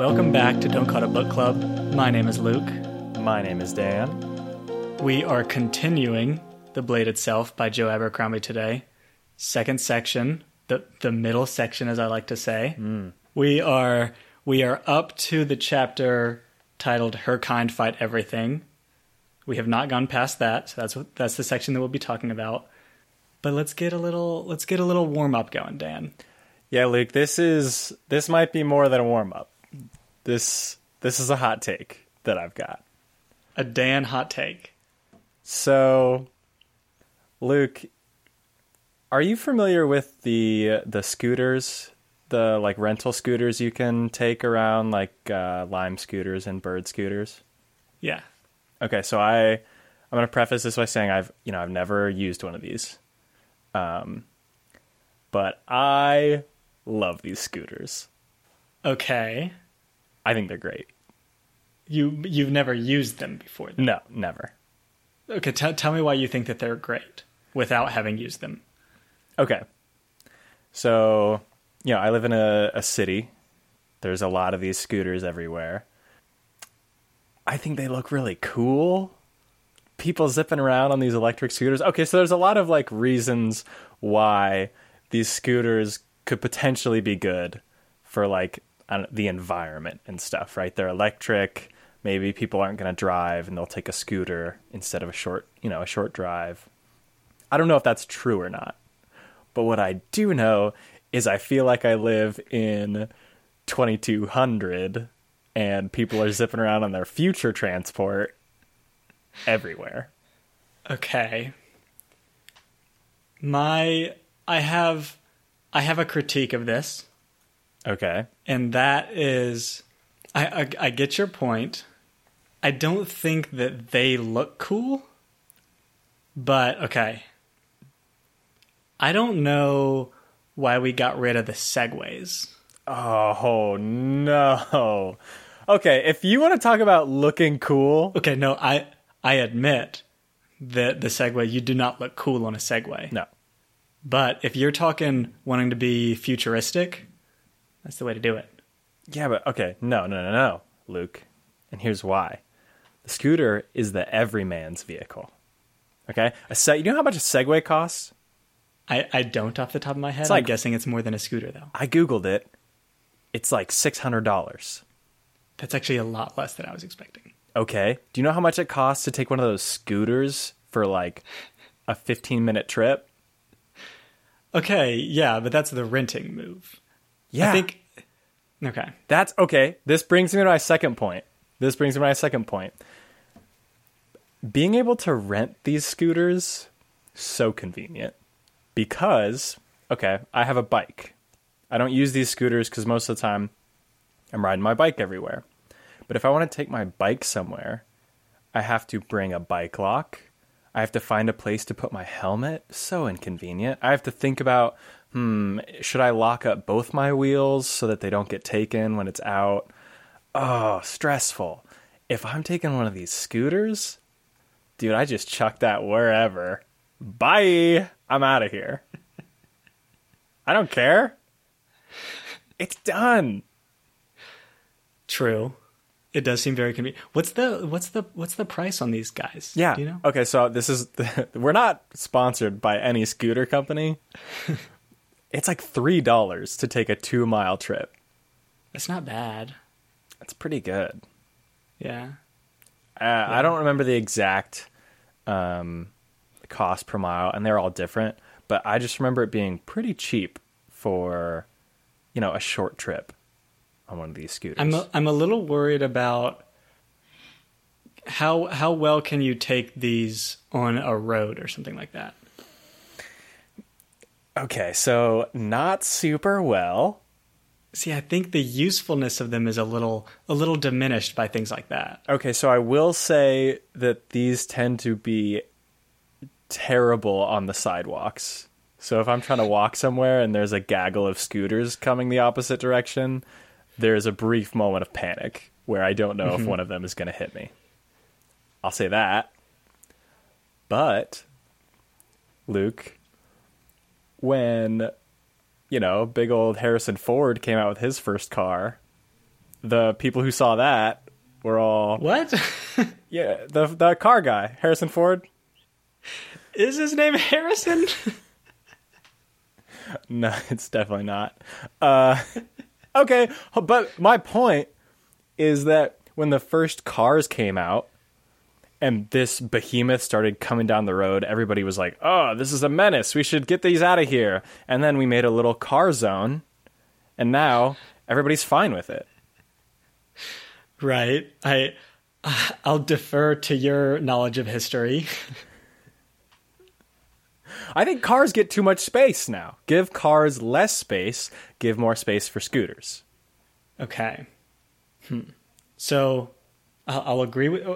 Welcome back to Don't Call It a Book Club. My name is Luke. My name is Dan. We are continuing The Blade Itself by Joe Abercrombie today. Second section, the the middle section as I like to say. Hmm. We are we are up to the chapter titled Her Kind Fight Everything. We have not gone past that, so that's what that's the section that we'll be talking about. But let's get a little let's get a little warm up going, Dan. Yeah, Luke, this is this might be more than a warm up. This this is a hot take that I've got. A Dan hot take. So, Luke, are you familiar with the the scooters, the like rental scooters you can take around, like uh, Lime scooters and Bird scooters? Yeah. Okay, so I I'm going to preface this by saying I've you know I've never used one of these, um, but I love these scooters. Okay. I think they're great. You you've never used them before. then. No, never. Okay, t- tell me why you think that they're great without having used them. Okay. So, you know, I live in a, a city. There's a lot of these scooters everywhere. I think they look really cool. People zipping around on these electric scooters. Okay, so there's a lot of like reasons why these scooters could potentially be good for like on the environment and stuff, right? They're electric. Maybe people aren't going to drive and they'll take a scooter instead of a short, you know, a short drive. I don't know if that's true or not. But what I do know is I feel like I live in 2200 and people are zipping around on their future transport everywhere. Okay. My I have I have a critique of this, Okay. and that is I I, I get your point. I don't think that they look cool, but okay. I don't know why we got rid of the segways. Oh no. Okay, if you want to talk about looking cool, Okay, no, I I admit that the Segway you do not look cool on a Segway. no. But if you're talking wanting to be futuristic, that's the way to do it. Yeah, but okay, no, no, no, no, Luke. And here's why. The scooter is the everyman's vehicle. Okay? A se- you know how much a Segway costs? I, I don't off the top of my head. It's like- I'm guessing it's more than a scooter though. I googled it. It's like $600. That's actually a lot less than I was expecting. Okay. Do you know how much it costs to take one of those scooters for like a 15 minute trip? Okay, yeah, but that's the renting move. Yeah. I think Okay. that's okay. This brings me to my second point. This brings me to my second point. Being able to rent these scooters so convenient because okay, I have a bike. I don't use these scooters cuz most of the time I'm riding my bike everywhere. But if I want to take my bike somewhere, I have to bring a bike lock. I have to find a place to put my helmet. So inconvenient. I have to think about, hmm, should I lock up both my wheels so that they don't get taken when it's out? Oh, stressful. If I'm taking one of these scooters, dude, I just chuck that wherever. Bye. I'm out of here. I don't care. It's done. True. It does seem very convenient. What's the what's the what's the price on these guys? Yeah. Do you know? Okay, so this is we're not sponsored by any scooter company. it's like three dollars to take a two mile trip. It's not bad. That's pretty good. Yeah. Uh, I don't remember the exact um, cost per mile, and they're all different. But I just remember it being pretty cheap for, you know, a short trip on one of these scooters. I'm a, I'm a little worried about how how well can you take these on a road or something like that. Okay, so not super well. See, I think the usefulness of them is a little a little diminished by things like that. Okay, so I will say that these tend to be terrible on the sidewalks. So if I'm trying to walk somewhere and there's a gaggle of scooters coming the opposite direction, there's a brief moment of panic where I don't know if mm-hmm. one of them is going to hit me. I'll say that. But Luke, when you know, big old Harrison Ford came out with his first car, the people who saw that were all What? yeah the the car guy Harrison Ford. Is his name Harrison? No, it's definitely not. Uh, okay, but my point is that when the first cars came out and this behemoth started coming down the road, everybody was like, "Oh, this is a menace. We should get these out of here." And then we made a little car zone, and now everybody's fine with it. right. I I'll defer to your knowledge of history. I think cars get too much space now. Give cars less space, give more space for scooters. Okay. Hmm. So I'll, I'll agree with.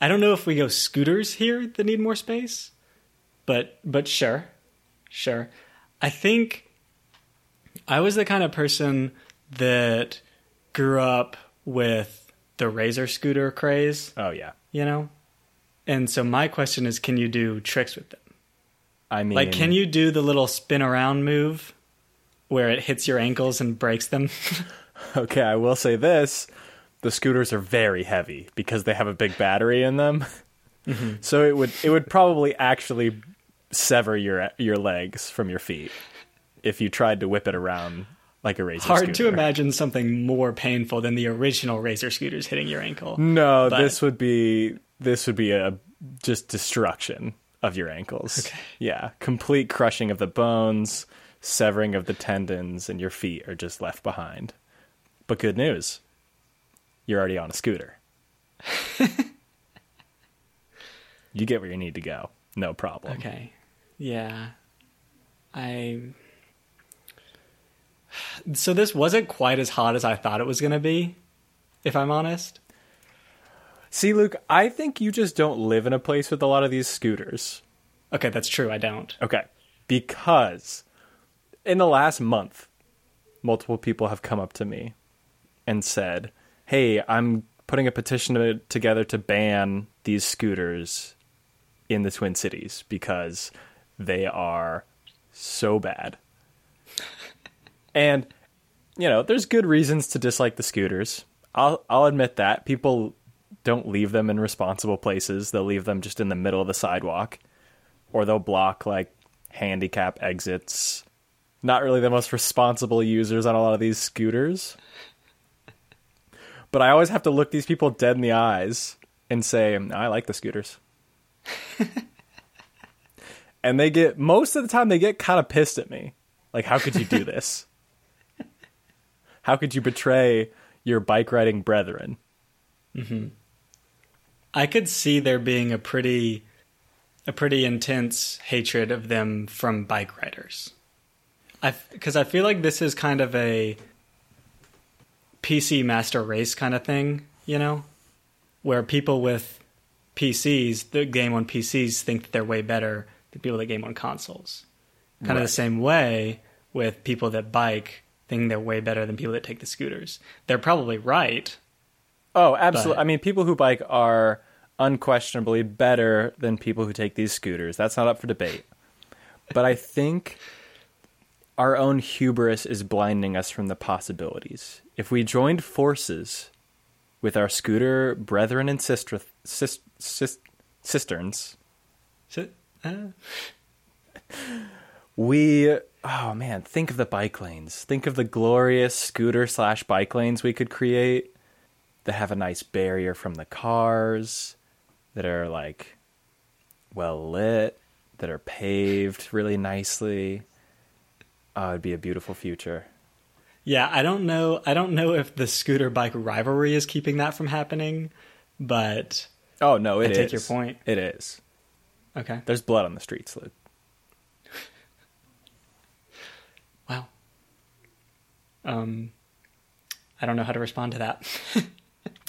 I don't know if we go scooters here that need more space, but but sure, sure. I think I was the kind of person that grew up with the razor scooter craze, Oh yeah. you know, and so my question is, can you do tricks with them? I mean, Like, can you do the little spin around move where it hits your ankles and breaks them? Okay, I will say this: the scooters are very heavy because they have a big battery in them. Mm-hmm. So it would it would probably actually sever your your legs from your feet if you tried to whip it around like a razor. Hard to imagine something more painful than the original razor scooters hitting your ankle. No, but- this would be this would be a just destruction of your ankles. Okay. Yeah, complete crushing of the bones, severing of the tendons, and your feet are just left behind. But good news, you're already on a scooter. you get where you need to go, no problem. Okay. Yeah. I. So this wasn't quite as hot as I thought it was going to be, if I'm honest. See, Luke, I think you just don't live in a place with a lot of these scooters. Okay, that's true. I don't. Okay. Because in the last month, multiple people have come up to me and said, Hey, I'm putting a petition to- together to ban these scooters in the Twin Cities because they are so bad. and, you know, there's good reasons to dislike the scooters. I'll, I'll admit that. People don't leave them in responsible places, they'll leave them just in the middle of the sidewalk or they'll block like handicap exits. Not really the most responsible users on a lot of these scooters. But I always have to look these people dead in the eyes and say, I like the scooters. and they get, most of the time, they get kind of pissed at me. Like, how could you do this? how could you betray your bike riding brethren? Mm-hmm. I could see there being a pretty a pretty intense hatred of them from bike riders. I because I feel like this is kind of a PC master race kind of thing, you know, where people with PCs, the game on PCs, think that they're way better than people that game on consoles. Kind of the same way with people that bike think they're way better than people that take the scooters. They're probably right, Oh, absolutely. But- I mean, people who bike are unquestionably better than people who take these scooters. That's not up for debate. But I think our own hubris is blinding us from the possibilities. If we joined forces with our scooter brethren and sister, sis, sis, cisterns, uh, we oh man, think of the bike lanes. Think of the glorious scooter slash bike lanes we could create that have a nice barrier from the cars, that are like well lit, that are paved really nicely. Oh, it'd be a beautiful future. Yeah, I don't know. I don't know if the scooter bike rivalry is keeping that from happening, but Oh no, it is. take your point. It is. okay. There's blood on the streets, Luke. Wow. Um, I don't know how to respond to that.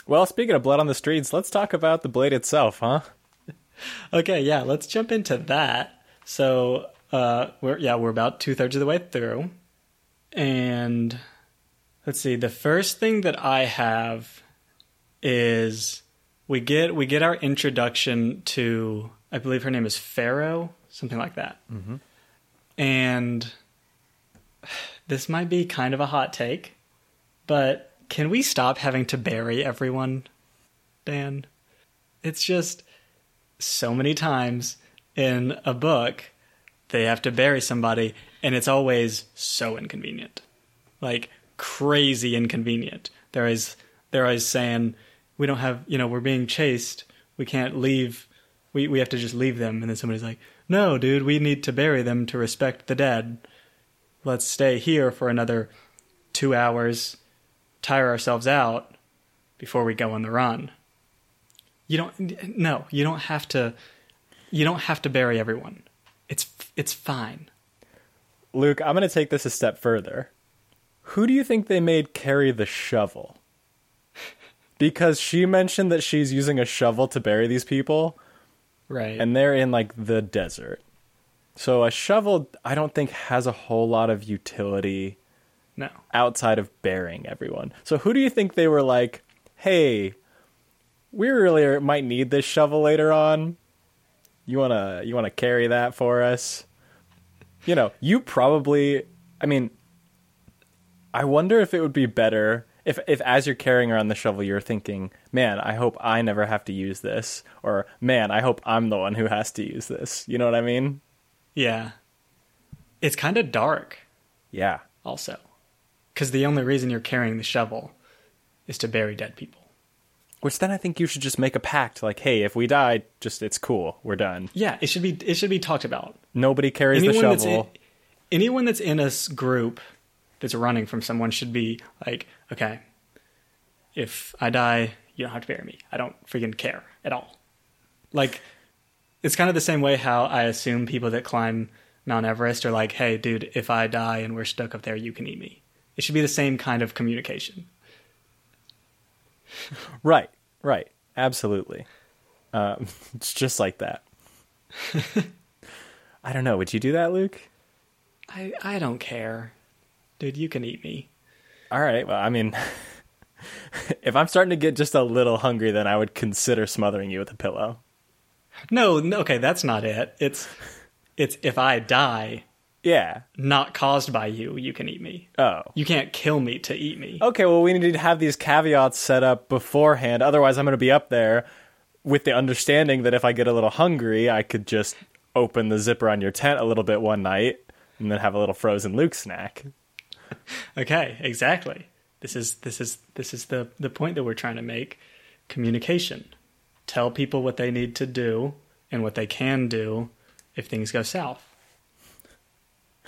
Well, speaking of blood on the streets, let's talk about the blade itself, huh? okay, yeah, let's jump into that. So, uh, we're yeah, we're about two thirds of the way through, and let's see. The first thing that I have is we get we get our introduction to I believe her name is Ferro, something like that, mm-hmm. and this might be kind of a hot take, but can we stop having to bury everyone, Dan? It's just so many times in a book they have to bury somebody, and it's always so inconvenient, like crazy inconvenient. They're always they're always saying we don't have you know we're being chased, we can't leave, we we have to just leave them, and then somebody's like, no, dude, we need to bury them to respect the dead. Let's stay here for another two hours, tire ourselves out before we go on the run. You don't no, you don't have to you don't have to bury everyone. It's it's fine. Luke, I'm going to take this a step further. Who do you think they made carry the shovel? Because she mentioned that she's using a shovel to bury these people, Right. and they're in like the desert. So a shovel, I don't think has a whole lot of utility no. outside of burying everyone. So who do you think they were like, hey, we really might need this shovel later on. You wanna you wanna carry that for us? You know, you probably I mean I wonder if it would be better if if as you're carrying around the shovel you're thinking, Man, I hope I never have to use this or man, I hope I'm the one who has to use this. You know what I mean? Yeah. It's kind of dark Yeah. also. Cuz the only reason you're carrying the shovel is to bury dead people. Which then I think you should just make a pact like, hey, if we die, just it's cool. We're done. Yeah, it should be it should be talked about. Nobody carries the anyone that's in, shovel. anyone that's in a group that's running from someone should be like, okay, if I die, you don't have to bury me. I don't freaking care at all. Like, it's kind of the same way how I assume people that climb Mount Everest are like, hey, dude, if I die and we're stuck up there, you can eat me. It should be the same kind of communication. Right, right, absolutely. Um, it's just like that. I don't know. Would you do that, Luke? I, I don't care. Dude, you can eat me. All right. Well, I mean, if I'm starting to get just a little hungry, then I would consider smothering you with a pillow. No, no, okay, that's not it. It's it's if I die, Yeah. not caused by you, you can eat me. Oh. You can't kill me to eat me. Okay. Well, we need to have these caveats set up beforehand. Otherwise, I'm going to be up there with the understanding that if I get a little hungry, I could just open the zipper on your tent a little bit one night and then have a little frozen Luke snack. Okay, exactly. This is this is this is the the point that we're trying to make. Communication. Tell people what they need to do and what they can do if things go south.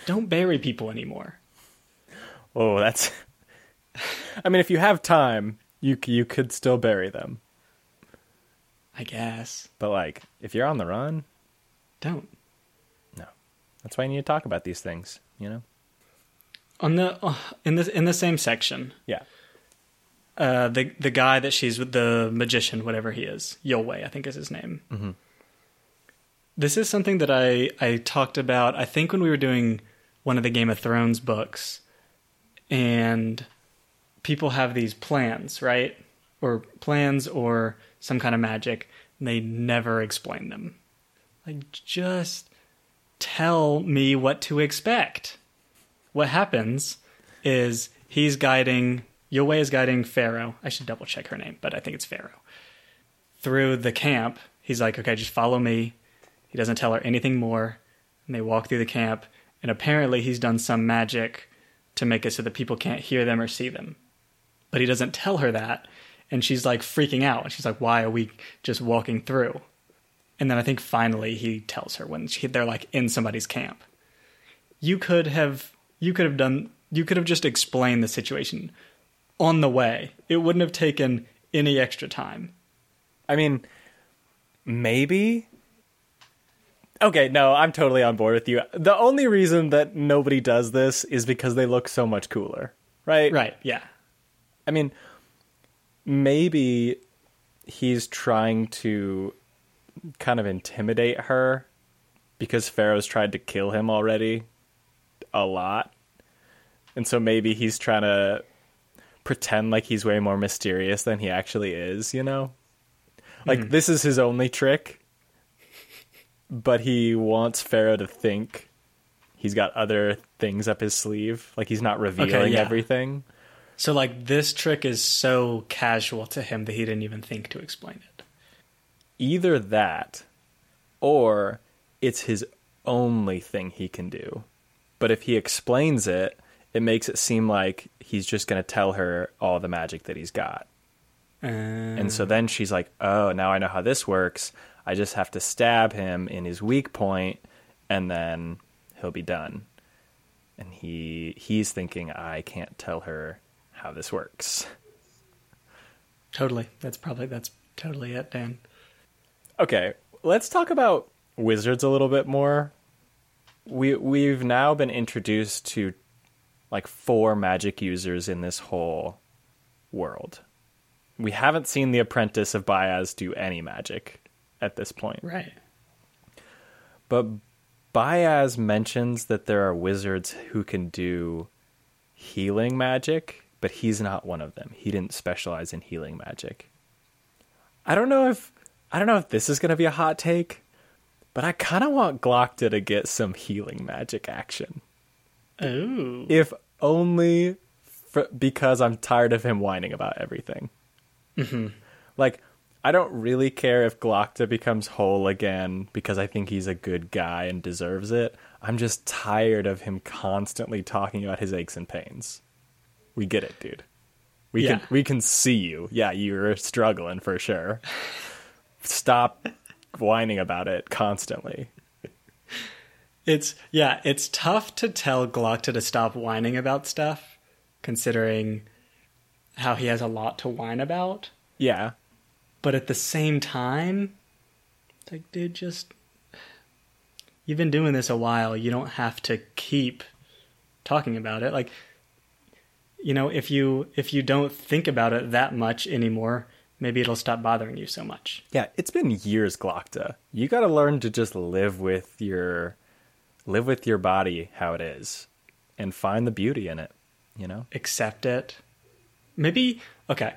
Don't bury people anymore. Oh, that's. I mean, if you have time, you you could still bury them. I guess. But like, if you're on the run, Don't. no. That's why you need to talk about these things. You know. On the uh, in the in the same section, Yeah. uh, the the guy that she's with, the magician, whatever he is, Yulwei, I think is his name. Mm-hmm. This is something that I I talked about. I think when we were doing one of the Game of Thrones books, and people have these plans, right? Or plans or some kind of magic, and they never explain them. Like just tell me what to expect. What happens is he's guiding Yulwei is guiding Ferro. I should double check her name, but I think it's Ferro. Through the camp, he's like, "Okay, just follow me." He doesn't tell her anything more, and they walk through the camp. And apparently, he's done some magic to make it so that people can't hear them or see them. But he doesn't tell her that, and she's like freaking out. And she's like, "Why are we just walking through?" And then I think finally he tells her when she, they're like in somebody's camp. You could have you could have done you could have just explained the situation on the way. It wouldn't have taken any extra time. I mean, maybe. Okay, no, I'm totally on board with you. The only reason that nobody does this is because they look so much cooler, right? Right, yeah. I mean, maybe he's trying to kind of intimidate her because Ferro's tried to kill him already a lot. And so maybe he's trying to pretend like he's way more mysterious than he actually is, you know? Like, hmm. this is his only trick, but he wants Ferro to think he's got other things up his sleeve. Like, he's not revealing yeah. everything. So like this trick is so casual to him that he didn't even think to explain it. Either that, or it's his only thing he can do. But if he explains it, it makes it seem like he's just going to tell her all the magic that he's got. And so um. then she's like, "Oh, now I know how this works. I just have to stab him in his weak point, and then he'll be done." And he he's thinking, "I can't tell her how this works." Totally. That's probably that's totally it, Dan. Okay, let's talk about wizards a little bit more. We we've now been introduced to like four magic users in this whole world. We haven't seen the apprentice of Bayaz do any magic at this point. Right. But Bayaz mentions that there are wizards who can do healing magic, but he's not one of them. He didn't specialize in healing magic. I don't know if I don't know if this is going to be a hot take, but I kind of want Glokta to get some healing magic action. Oh. If only for, because I'm tired of him whining about everything. Mm-hmm. Like, I don't really care if Glokta becomes whole again because I think he's a good guy and deserves it. I'm just tired of him constantly talking about his aches and pains. We get it, dude. We Yeah. can we can see you. Yeah, you're struggling for sure. Stop whining about it constantly. It's yeah, it's tough to tell Glokta to stop whining about stuff, considering how he has a lot to whine about. Yeah. But at the same time, it's like, dude, just you've been doing this a while. You don't have to keep talking about it. Like, you know, if you if you don't think about it that much anymore, maybe it'll stop bothering you so much. Yeah, it's been years, Glokta. You got to learn to just live with your live with your body how it is and find the beauty in it, you know? accept it. Maybe okay.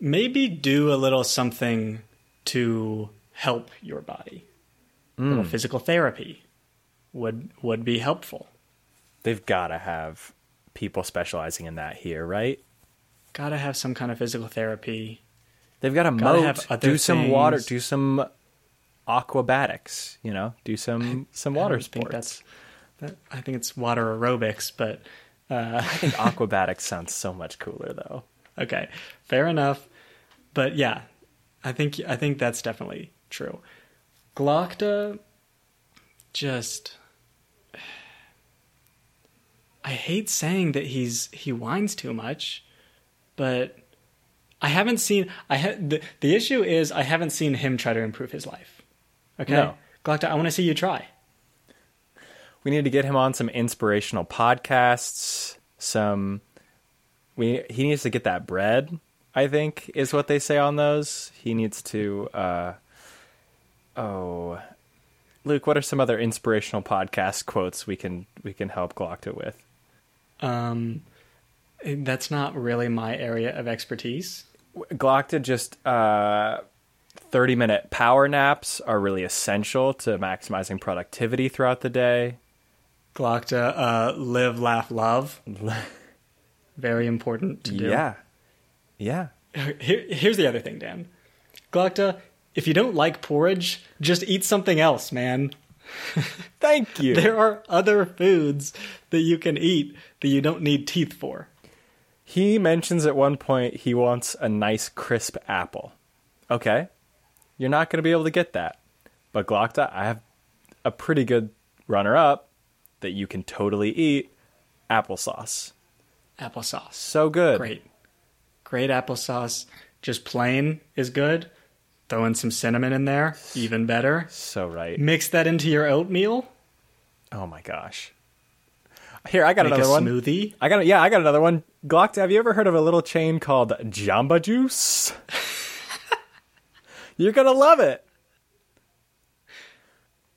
Maybe do a little something to help your body. A little physical therapy would would be helpful. They've got to have people specializing in that here, right? Got to have some kind of physical therapy. They've got to moat, do some water, do some aquabatics, you know, do some some water think sports. that's that, I think it's water aerobics, but uh, I think aquabatics sounds so much cooler though. Okay, fair enough. But yeah, I think I think that's definitely true. Glokta just I hate saying that he's he whines too much, but I haven't seen I ha- the, the issue is I haven't seen him try to improve his life. Okay? No. Glokta, I want to see you try. We need to get him on some inspirational podcasts. Some we he needs to get that bread. I think is what they say on those. He needs to. uh Oh, Luke, what are some other inspirational podcast quotes we can we can help Glokta with? Um that's not really my area of expertise. Glokta just uh, 30 minute power naps are really essential to maximizing productivity throughout the day. Glokta, uh, live, laugh, love. Very important to do. Yeah. Yeah. Here, here's the other thing, Dan. Glokta, if you don't like porridge, just eat something else, man. Thank you. There are other foods that you can eat that you don't need teeth for. He mentions at one point he wants a nice crisp apple. Okay. You're not going to be able to get that. But Glokta, I have a pretty good runner up that you can totally eat applesauce. Applesauce. So good. Great. Great applesauce. Just plain is good. Throw in some cinnamon in there, even better. So right. Mix that into your oatmeal. Oh my gosh. Here, I got Make another a one. smoothie. I got yeah, I got another one. Glokta, have you ever heard of a little chain called Jamba Juice? You're gonna love it,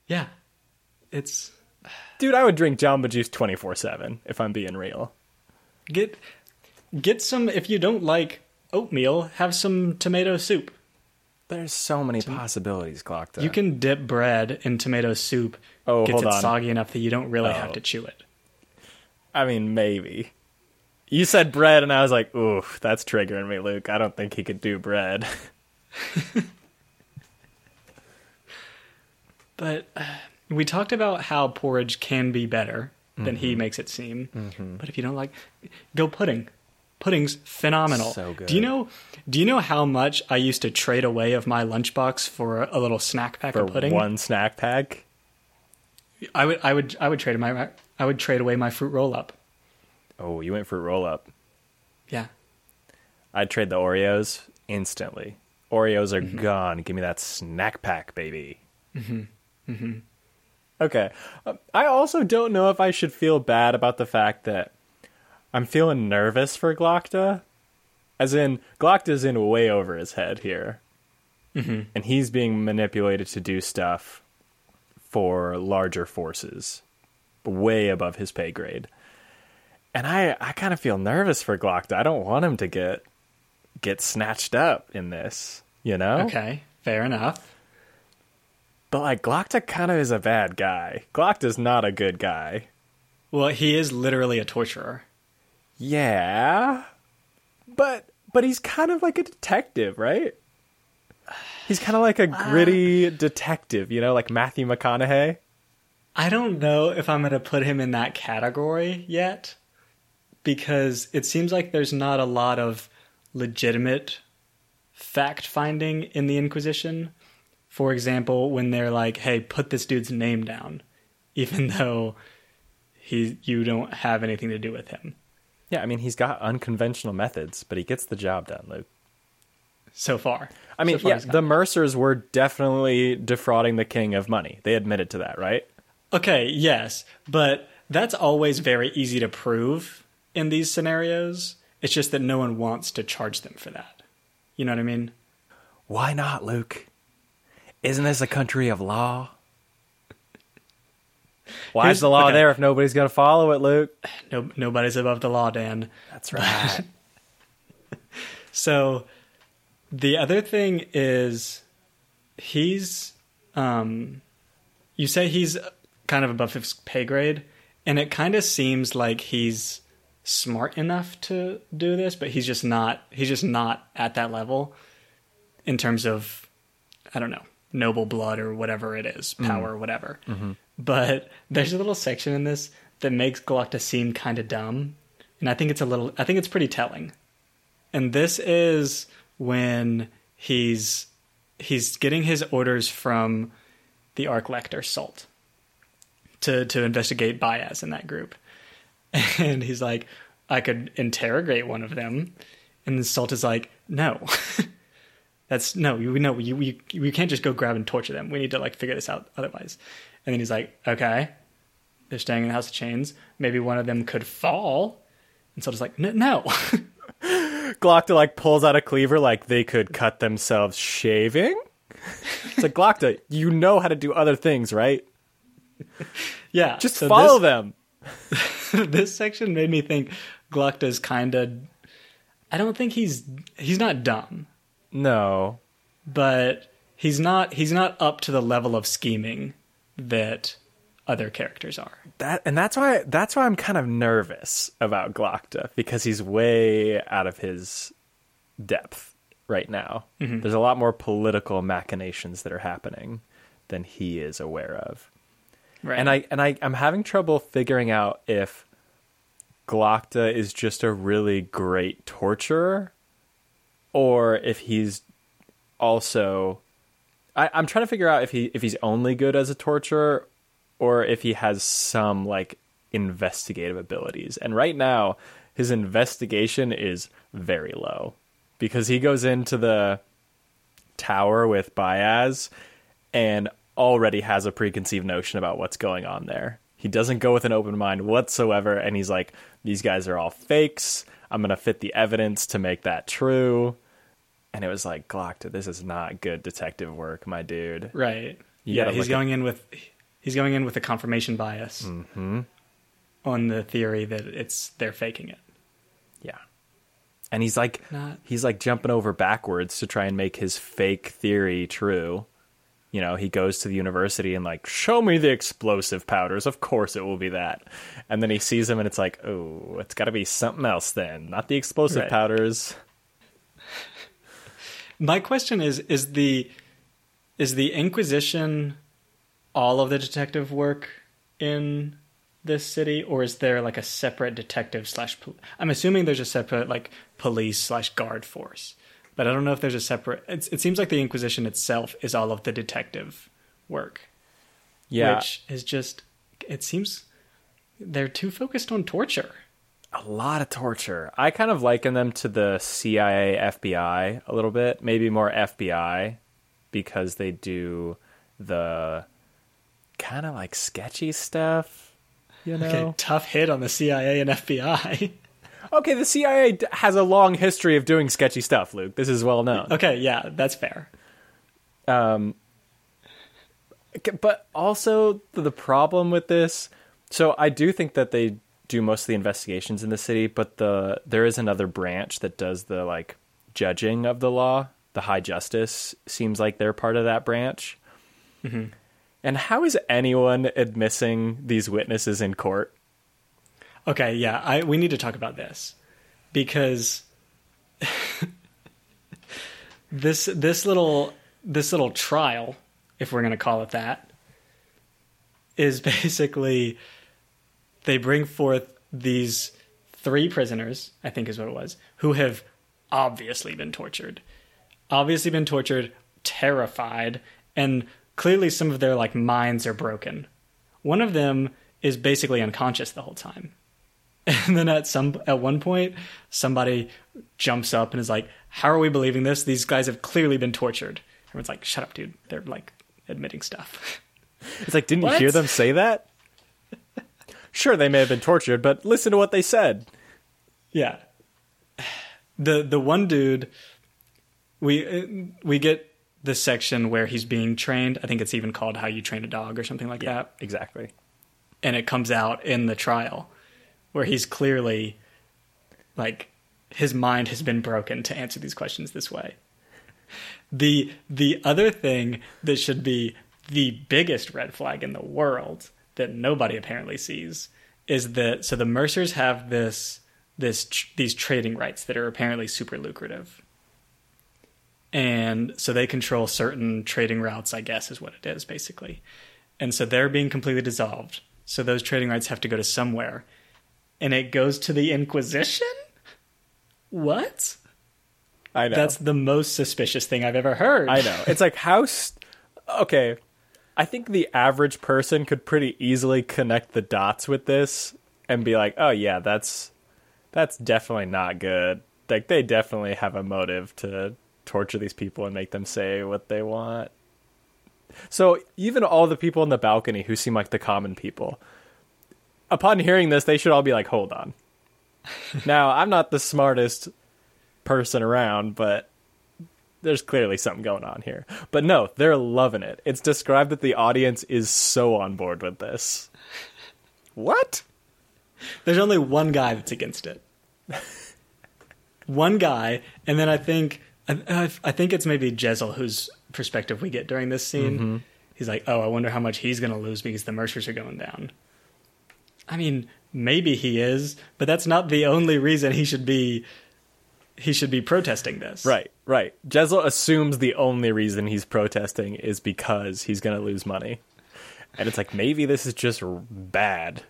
Yeah. It's dude. I would drink Jamba Juice twenty four seven if I'm being real. Get get some if you don't like oatmeal, have some tomato soup. There's so many possibilities, Glokta. You can dip bread in tomato soup. Oh, gets hold it on. soggy enough that you don't really Oh. have to chew it. I mean, maybe. You said bread, and I was like, ooh, that's triggering me, Luke. I don't think he could do bread. But uh, we talked about how porridge can be better than he Mm-hmm. makes it seem. But if you don't like, go pudding. Pudding's phenomenal. So good. Do you know? Do you know how much I used to trade away of my lunchbox for a little snack pack For of pudding? one snack pack. I would, I would, I would trade my, I would trade away my fruit roll up. Oh, you went for roll up. Yeah. I'd trade the Oreos instantly. Oreos are gone. Give me that snack pack, baby. Mm-hmm. Mm-hmm. Okay. Um, I also don't know if I should feel bad about the fact that I'm feeling nervous for Glokta. As in, Glokta's in way over his head here. Mm-hmm. And he's being manipulated to do stuff for larger forces, way above his pay grade. And I, I kind of feel nervous for Glokta. I don't want him to get get snatched up in this, you know? Okay. Fair enough. But like Glokta kind of is a bad guy. Glokta's not a good guy. Well, he is literally a torturer. Yeah. But but he's kind of like a detective, right? He's kind of like a uh, gritty detective, you know, like Matthew McConaughey. I don't know if I'm going to put him in that category yet because it seems like there's not a lot of legitimate fact finding in the Inquisition. For example, when they're like, "Hey, put this dude's name down," even though he you don't have anything to do with him. Yeah, I mean, he's got unconventional methods, but he gets the job done, Luke. So far, I mean, So far yeah, the. Mercers were definitely defrauding the king of money. They admitted to that, right? Okay, yes, but that's always very easy to prove in these scenarios. It's just that no one wants to charge them for that. You know what I mean? Why not, Luke? Isn't this a country of law? Why Here's- is the law okay. there if nobody's going to follow it, Luke? No, nobody's above the law, Dan. That's right. So the other thing is he's um you say he's kind of above his pay grade and it kind of seems like he's smart enough to do this but he's just not he's just not at that level in terms of I don't know noble blood or whatever it is mm. power or whatever. Mm-hmm. But there's a little section in this that makes Glokta seem kind of dumb and I think it's a little I think it's pretty telling. And this is when he's he's getting his orders from the Arch Lector Sult to to investigate Bayaz in that group, and he's like, I could interrogate one of them, and the Sult is like, no. That's no, you know, you, you you can't just go grab and torture them. We need to like figure this out otherwise. And then he's like, okay, they're staying in the House of Chains. Maybe one of them could fall. And Sult is like, no, no. Glokta like pulls out a cleaver like they could cut themselves shaving. It's like Glokta, you know how to do other things, right? yeah, Just so follow this- them. this section made me think Glokta's kind of. I don't think he's he's not dumb, No. but he's not he's not up to the level of scheming that other characters are. That and that's why that's why I'm kind of nervous about Glokta because he's way out of his depth right now. Mm-hmm. There's a lot more political machinations that are happening than he is aware of. Right. And I and I I'm having trouble figuring out if Glokta is just a really great torturer or if he's also I, I'm trying to figure out if he if he's only good as a torturer or if he has some like investigative abilities. And right now his investigation is very low because he goes into the tower with Bayaz and already has a preconceived notion about what's going on there. He doesn't go with an open mind whatsoever, and he's like, these guys are all fakes. I'm to fit the evidence to make that true. And it was like, Glokta, this is not good detective work, my dude. right. You yeah, he's look at- going in with he's going in with a confirmation bias Mm-hmm. on the theory that it's they're faking it. Yeah. And he's like, Not- he's like jumping over backwards to try and make his fake theory true. you know, he goes to the university and like, show me the explosive powders. Of course it will be that. And then he sees them and it's like, oh, it's got to be something else then, not the explosive Right. powders. My question is: Is the is the Inquisition all of the detective work in this city, or is there like a separate detective slash? pol- I'm assuming there's a separate like police slash guard force, but I don't know if there's a separate. It's, it seems like the Inquisition itself is all of the detective work, Yeah, which is just. It seems they're too focused on torture. A lot of torture. I kind of liken them to the CIA, FBI a little bit, maybe more FBI because they do the kind of like sketchy stuff, you know. Okay, tough hit on the CIA and FBI. Okay, the CIA has a long history of doing sketchy stuff, Luke. This is well known. okay, yeah, that's fair. Um, but also the problem with this. So I do think that they do most of the investigations in the city, but the there is another branch that does the like judging of the law. The High Justice seems like they're part of that branch. Mm-hmm. And how is anyone admitting these witnesses in court? Okay, yeah, I we need to talk about this because this this little this little trial, if we're going to call it that, is basically they bring forth these three prisoners, I think is what it was, who have obviously been tortured. Obviously been tortured, terrified, and clearly some of their like minds are broken. One of them is basically unconscious the whole time. And then at some at one point, somebody jumps up and is like, "How are we believing this? These guys have clearly been tortured." Everyone's like, "Shut up, dude! They're like admitting stuff." It's like, didn't What? you hear them say that? Sure, they may have been tortured, but listen to what they said. yeah, the the one dude, we we get the section where he's being trained. I think it's even called "How You Train a Dog" or something like that. Exactly. and it comes out in the trial where he's clearly like his mind has been broken to answer these questions this way the the other thing that should be the biggest red flag in the world that nobody apparently sees is that so the mercers have this this tr- these trading rights that are apparently super lucrative. And so they control certain trading routes i guess is what it is basically. And so they're being completely dissolved. So those trading rights have to go to somewhere. And it goes to the inquisition? What? I know. that's the most suspicious thing i've ever heard. I know. It's like how st- okay. I think the average person could pretty easily connect the dots with this and be like, "Oh yeah, that's that's definitely not good." Like they definitely have a motive to torture these people and make them say what they want. So, even all the people in the balcony who seem like the common people, upon hearing this, they should all be like, "Hold on." now, I'm not the smartest person around, but there's clearly something going on here. But no, they're loving it. It's described that the audience is so on board with this. What? There's only one guy that's against it. one guy, and then I think I, I- I think it's maybe Jezal whose perspective we get during this scene. Mm-hmm. He's like, "Oh, I wonder how much he's going to lose because the Mercers are going down." I mean, maybe he is, but that's not the only reason he should be he should be protesting this. Right, right. Jezal assumes the only reason he's protesting is because he's going to lose money. And it's like, maybe this is just bad.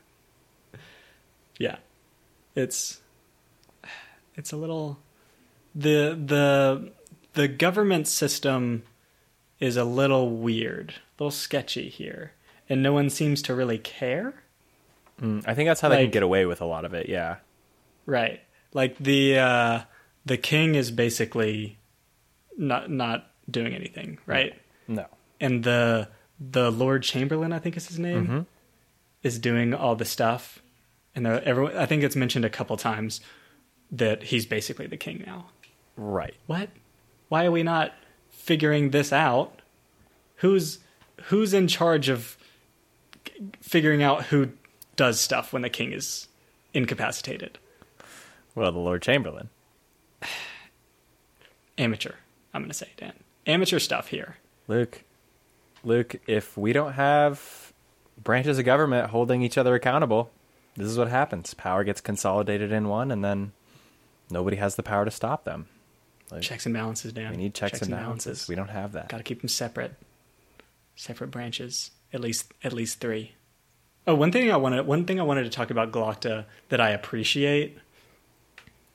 Yeah. It's it's a little the the the government system is a little weird, a little sketchy here, and no one seems to really care. Mm, I think that's how they can get away with a lot of it, yeah. Right. Like the uh the king is basically not not doing anything, mm-hmm. right? No. And the the Lord Chamberlain, I think is his name, mm-hmm. is doing all the stuff. And everyone, I think it's mentioned a couple times that he's basically the king now. Right. What? Why are we not figuring this out? Who's who's in charge of figuring out who does stuff when the king is incapacitated? Well, the Lord Chamberlain. Amateur. I'm going to say, Dan. Amateur stuff here. Luke, Luke, if we don't have branches of government holding each other accountable, this is what happens. Power gets consolidated in one, and then nobody has the power to stop them. Like, Checks and balances, Dan. we need checks, and balances. We don't have that. Got to keep them separate. Separate branches. At least at least three. Oh, one thing I wanted one thing I wanted to talk about Glokta that I appreciate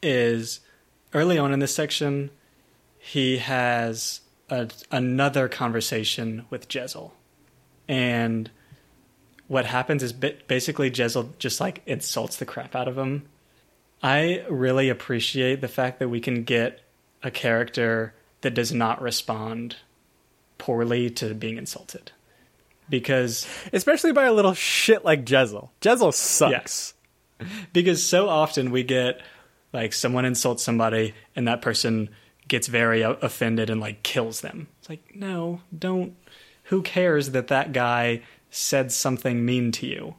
is early on in this section he has a, another conversation with Jezal. And what happens is basically Jezal just like insults the crap out of him. I really appreciate the fact that we can get a character that does not respond poorly to being insulted. Because Especially by a little shit like Jezal. Jezal sucks. because so often we get like someone insults somebody and that person gets very offended and like kills them. It's like, no, don't. Who cares that that guy said something mean to you?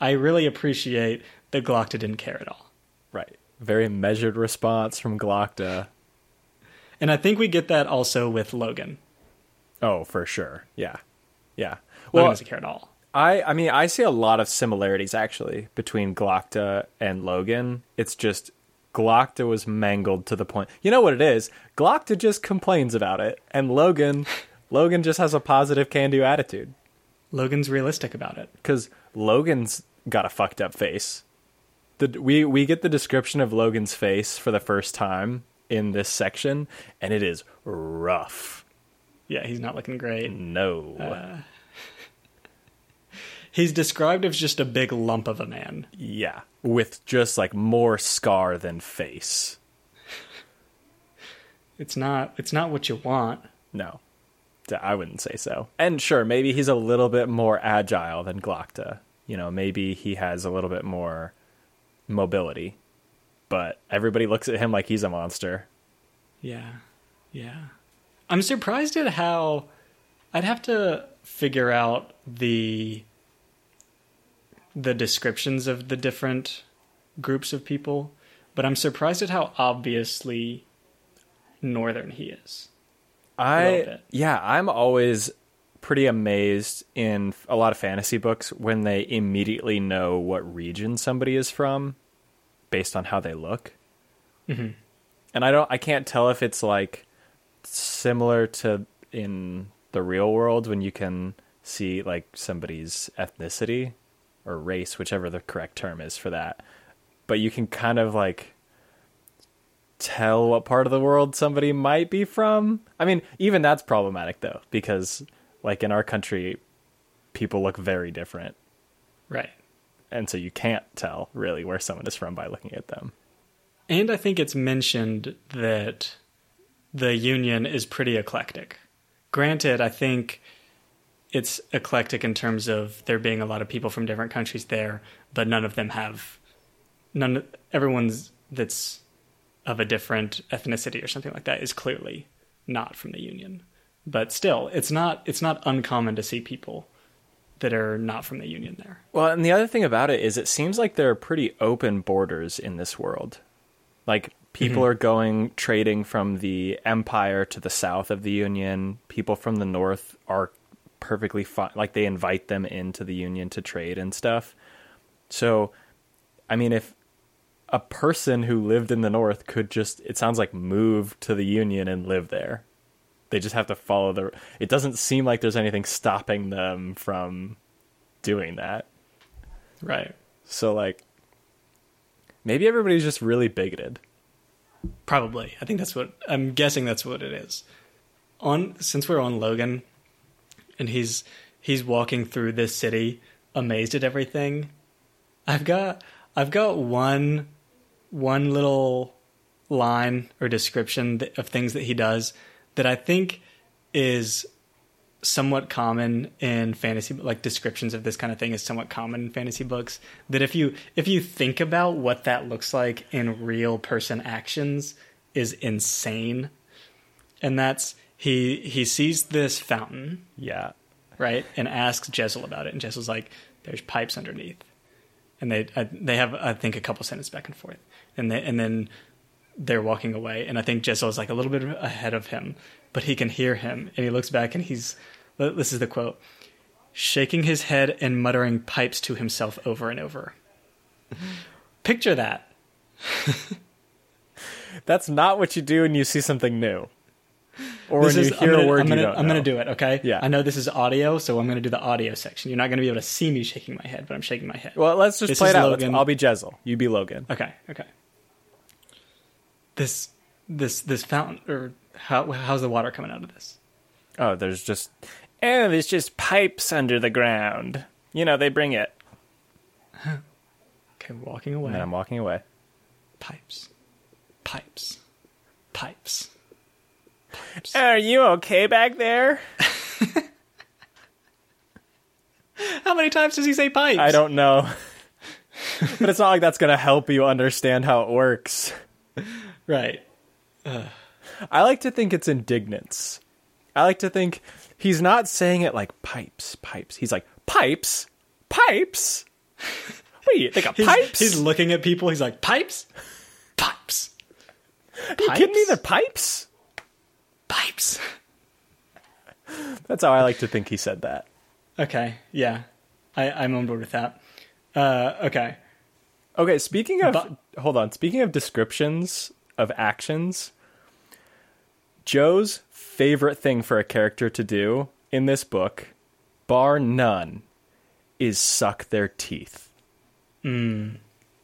I really appreciate that Glokta didn't care at all. Right. Very measured response from Glokta. And I think we get that also with Logen. Oh, for sure. Yeah. Yeah. Logen doesn't care at all. I I mean I see a lot of similarities actually between Glokta and Logen. It's just Glokta was mangled to the point. You know what it is? Glokta just complains about it, and Logen Logen just has a positive can-do attitude Logen's realistic about it. because Logen's got a fucked up face. The, we we get the description of Logen's face for the first time in this section, and it is rough. Yeah, he's not looking great. No, uh, He's described as just a big lump of a man. yeah, with just like more scar than face. It's not it's not what you want. No, I wouldn't say so. And sure, maybe he's a little bit more agile than Glokta. You know, maybe he has a little bit more mobility. But everybody looks at him like he's a monster. Yeah. Yeah. I'm surprised at how I'd have to figure out the the descriptions of the different groups of people, but I'm surprised at how obviously northern he is. I yeah, I'm always pretty amazed in a lot of fantasy books when they immediately know what region somebody is from based on how they look. Mhm. And I don't I can't tell if it's like similar to in the real world when you can see like somebody's ethnicity or race, whichever the correct term is for that. But you can kind of like tell what part of the world somebody might be from. I mean, even that's problematic though, because like in our country, people look very different. Right. And so you can't tell really where someone is from by looking at them. And I think it's mentioned that the union is pretty eclectic. Granted, I think it's eclectic in terms of there being a lot of people from different countries there, but none of them have none everyone's that's of a different ethnicity or something like that is clearly not from the union. But still, it's not it's not uncommon to see people that are not from the union there. Well, and the other thing about it is it seems like there are pretty open borders in this world. Like people mm-hmm. are going trading from the empire to the south of the union. People from the north are perfectly fine. Like they invite them into the union to trade and stuff. So, I mean, if a person who lived in the north could just, it sounds like move to the union and live there. They just have to follow the. It doesn't seem like there's anything stopping them from doing that. Right. So like maybe everybody's just really bigoted. Probably. I think that's what I'm guessing that's what it is. On since we're on Logen and he's he's walking through this city amazed at everything. I've got I've got one one little line or description of things that he does that I think is somewhat common in fantasy like descriptions of this kind of thing is somewhat common in fantasy books that if you if you think about what that looks like in real person actions is insane and that's he he sees this fountain Yeah. right and asks Jezal about it and Jezal's like there's pipes underneath and they I, they have I think a couple sentences back and forth and they, and then they're walking away and I think Jezal is like a little bit ahead of him but he can hear him and he looks back and he's This is the quote shaking his head and muttering pipes to himself over and over. Picture that. That's not what you do when you see something new. Or This when is, you hear I'm gonna, a word I'm gonna, you don't I'm gonna do it, okay? Yeah. I know this is audio, so I'm gonna do the audio section. You're not gonna be able to see me shaking my head, but I'm shaking my head. Well, let's just This play is it out. Let's- Logen. I'll be Jezal. You be Logen. Okay, okay. This, this, this fountain, or how, how's the water coming out of this? Oh, there's just oh, there's just pipes under the ground. You know, they bring it. Okay, walking away. And I'm walking away. Pipes, pipes, pipes. Are you okay back there? How many times does he say pipes? I don't know. but it's not like that's going to help you understand how it works. Right. I like to think it's indignance. I like to think he's not saying it like pipes, pipes. He's like, pipes? Pipes? Wait, do you think of He's, pipes? he's looking at people. He's like, pipes, pipes, Are you kidding me? pipes? The pipes? Pipes. That's how I like to think he said that. Okay, yeah, I, I'm on board with that. Uh, okay, Okay, speaking of But- hold on, speaking of descriptions of actions, Joe's favorite thing for a character to do in this book, bar none, is suck their teeth.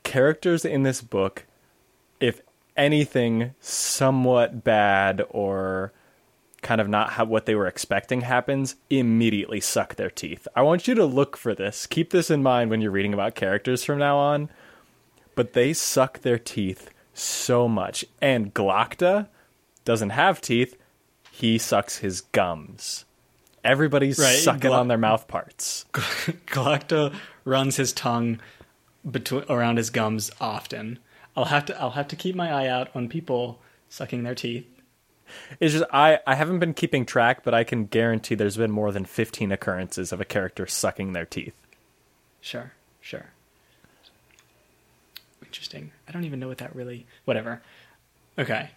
Characters in this book, if anything somewhat bad or kind of not what they were expecting happens, immediately suck their teeth. I want you to look for this. Keep this in mind when you're reading about characters from now on. But they suck their teeth so much. And Glokta doesn't have teeth, he sucks his gums. Everybody's Right, sucking on their mouth parts. Glokta runs his tongue between around his gums often. I'll have to I'll have to keep my eye out on people sucking their teeth. It's just I, I haven't been keeping track, but I can guarantee there's been more than 15 occurrences of a character sucking their teeth. Sure, sure. Interesting. I don't even know what that really. Whatever. Okay.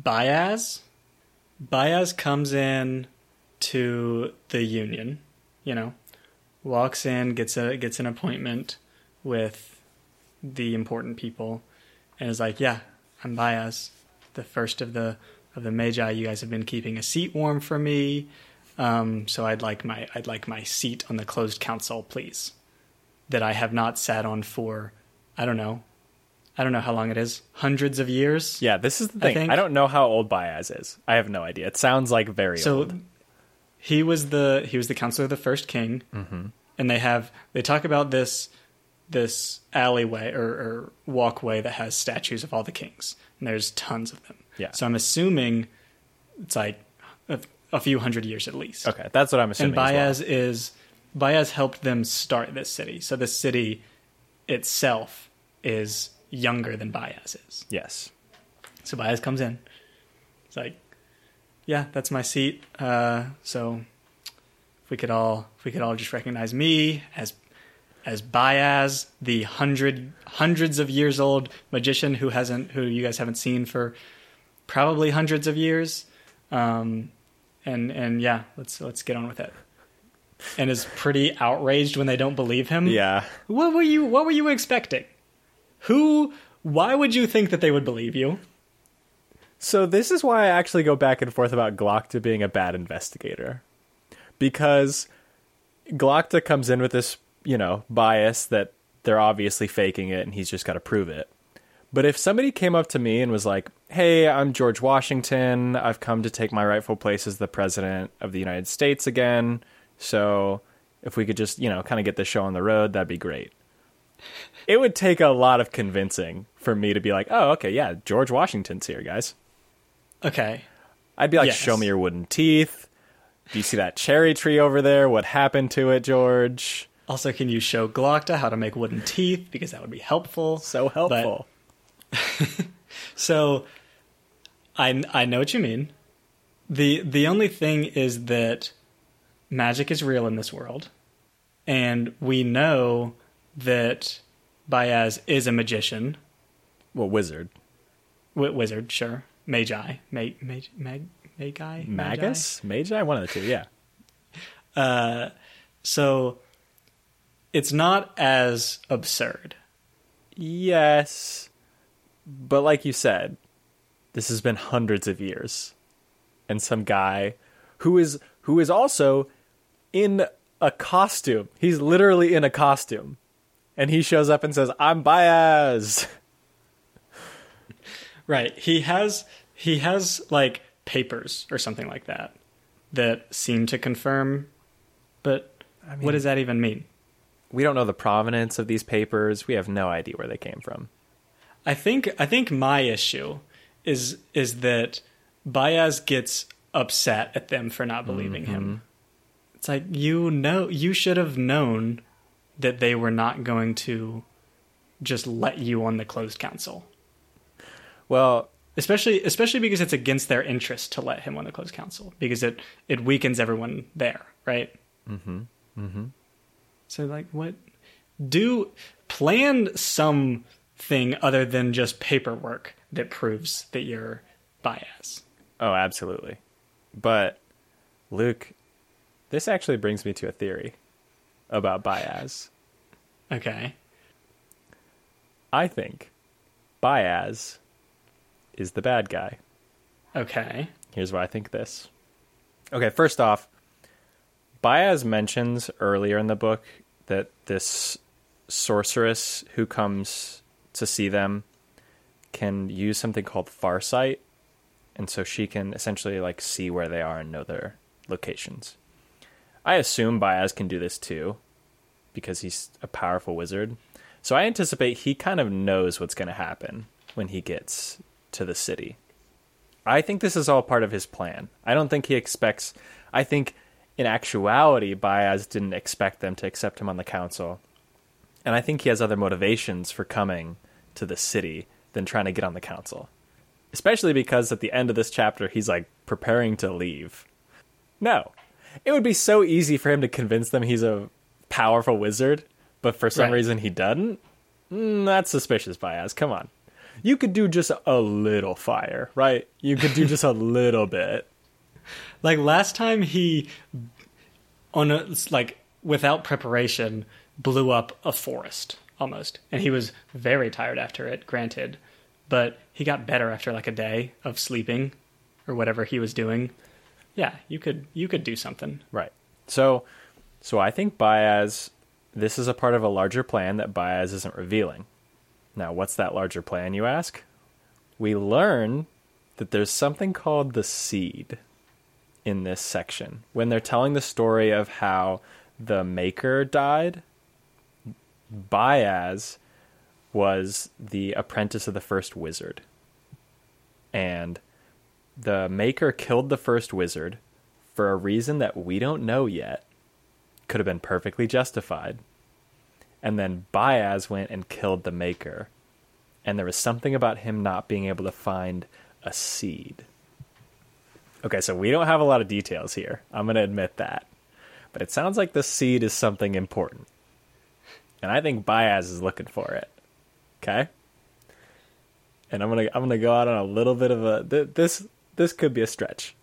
Bayaz. Bayaz comes in to the union. You know, walks in, gets a gets an appointment with the important people, and is like, "Yeah, I'm Bayaz, the first of the of the Magi. You guys have been keeping a seat warm for me, um, so I'd like my I'd like my seat on the closed council, please." that I have not sat on for I don't know. I don't know how long it is. Hundreds of years. Yeah, this is the thing. I, think- don't know how old Bayaz is. I have no idea. It sounds like very So old. he was the he was the counselor of the first king, mm-hmm. and they have they talk about this this alleyway or, or walkway that has statues of all the kings, and there's tons of them. Yeah. So I'm assuming it's like a, a few hundred years at least. Okay, that's what I'm assuming. and as Bayaz is Bayaz helped them start this city. So the city itself is younger than Bayaz is. Yes. So Bayaz comes in. It's like, yeah, that's my seat. Uh, so if we could all if we could all just recognize me as as Bayaz, the hundred hundreds of years old magician who hasn't who you guys haven't seen for probably hundreds of years. Um, and and yeah, let's let's get on with it. And is pretty outraged when they don't believe him. Yeah. What were you what were you expecting? Who why would you think that they would believe you? So this is why I actually go back and forth about Glokta being a bad investigator. Because Glokta comes in with this, you know, bias that they're obviously faking it and he's just got to prove it. But if somebody came up to me and was like, "Hey, I'm George Washington. I've come to take my rightful place as the president of the United States again. So, if we could just, you know, kind of get the show on the road, that'd be great." It would take a lot of convincing for me to be like, "Oh, okay, yeah, George Washington's here, guys." Okay. I'd be like, Yes. show me your wooden teeth. Do you see that cherry tree over there? What happened to it, George? Also, can you show Glokta how to make wooden teeth? Because that would be helpful. So helpful. So, I I know what you mean. the The only thing is that magic is real in this world, and we know that Bayaz is a magician, well, wizard. w- wizard, sure, magi, mag, mag, mag, magi, Magus? Magi? One of the two, yeah. Uh, so it's not as absurd. Yes. But like you said, this has been hundreds of years. And some guy who is who is also in a costume. He's literally in a costume. And he shows up and says, "I'm Bayaz." Right. He has he has like papers or something like that that seem to confirm but what does that even mean? We don't know the provenance of these papers. We have no idea where they came from. I think I think my issue is is that Bayaz gets upset at them for not believing him. It's like you know you should have known that they were not going to just let you on the closed council. Well, Especially especially because it's against their interest to let him on the closed council because it it weakens everyone there, right? Mm-hmm. Mm-hmm. So like what do plan something other than just paperwork that proves that you're Bayaz. oh, absolutely. But Luke, this actually brings me to a theory about Bayaz. Okay. I think Bayaz is the bad guy. Okay. Here's why I think this. Okay, first off, Bayaz mentions earlier in the book that this sorceress who comes to see them can use something called farsight, and so she can essentially like see where they are and know their locations. I assume Bayaz can do this too, because he's a powerful wizard. So I anticipate he kind of knows what's going to happen when he gets to the city. I think this is all part of his plan. I don't think he expects. I think in actuality, Bayaz didn't expect them to accept him on the council. And I think he has other motivations for coming to the city than trying to get on the council. Especially because at the end of this chapter, he's like preparing to leave. No. It would be so easy for him to convince them he's a powerful wizard, but for some Right. reason he doesn't. Mm, that's suspicious, Bayaz. Come on. You could do just a little fire, right? You could do just a little bit. Like last time he on a like without preparation blew up a forest almost. And he was very tired after it, granted, but he got better after like a day of sleeping or whatever he was doing. Yeah, you could you could do something. Right. So, so I think Bayaz, this is a part of a larger plan that Bayaz isn't revealing. Now, what's that larger plan, you ask? We learn that there's something called the seed in this section. When they're telling the story of how the maker died, Bayaz was the apprentice of the first wizard. And the maker killed the first wizard for a reason that we don't know yet. Could have been perfectly justified. And then Bayaz went and killed the maker. And there was something about him not being able to find a seed. Okay, so we don't have a lot of details here. I'm going to admit that. But it sounds like the seed is something important. And I think Bayaz is looking for it. Okay? And I'm going to I'm going to go out on a little bit of a th- this this could be a stretch.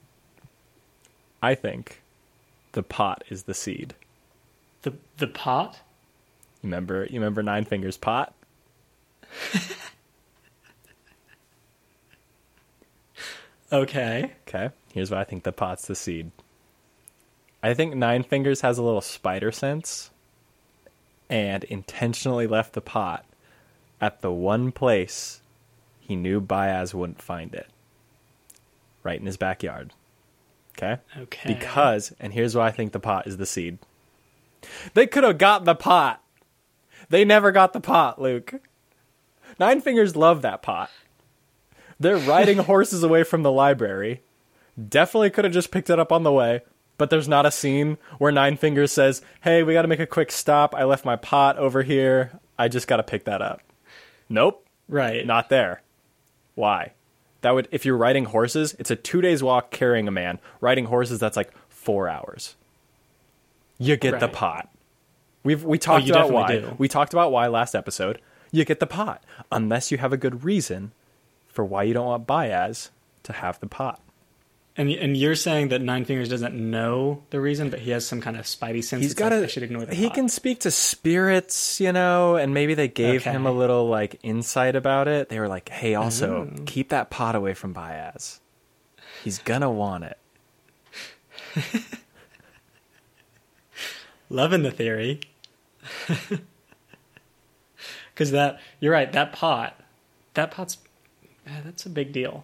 I think the pot is the seed. The the pot? Remember you remember Nine Fingers pot? Okay. Okay. Here's why I think the pot's the seed. I think Nine Fingers has a little spider sense and intentionally left the pot at the one place he knew Bayaz wouldn't find it. Right in his backyard. Okay? Okay. Because, and here's why I think the pot is the seed. They could have got the pot. They never got the pot, Luke. Nine Fingers love that pot. They're riding horses away from the library. Definitely could have just picked it up on the way, but there's not a scene where Nine Fingers says, Hey, we got to make a quick stop. I left my pot over here. I just got to pick that up. Nope, right. not there. Why? That would, if you're riding horses, it's a two days walk carrying a man. Riding horses, that's like four hours. You get the pot. We've we talked oh, you about why. do. We talked about why last episode. You get the pot unless you have a good reason for why you don't want Bayaz to have the pot. And and you're saying that Nine Fingers doesn't know the reason, but he has some kind of spidey sense. He's got like. I should ignore the He pot. can speak to spirits, you know, and maybe they gave Okay. him a little like insight about it. They were like, "Hey, also Ooh. keep that pot away from Bayaz. He's gonna want it." loving the theory. Because that you're right. That pot, that pot's eh, that's a big deal.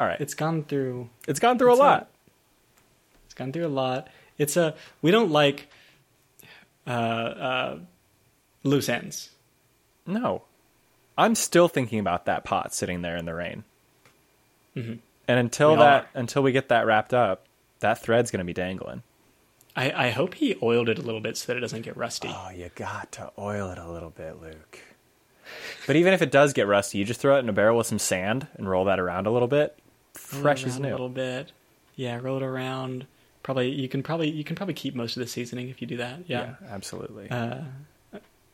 All right, It's gone through. it's gone through it's a a- lot. It's gone through a lot. It's a we don't like uh, uh, loose ends. No, I'm still thinking about that pot sitting there in the rain. Mhm. And until We that, are. until we get that wrapped up, that thread's gonna be dangling. I, I hope he oiled it a little bit so that it doesn't get rusty. Oh, you got to oil it a little bit, Luke. But even if it does get rusty, you just throw it in a barrel with some sand and roll that around a little bit. Fresh as new. A little bit. Yeah, roll it around. Probably you can probably you can probably keep most of the seasoning if you do that. Yeah. absolutely. Uh,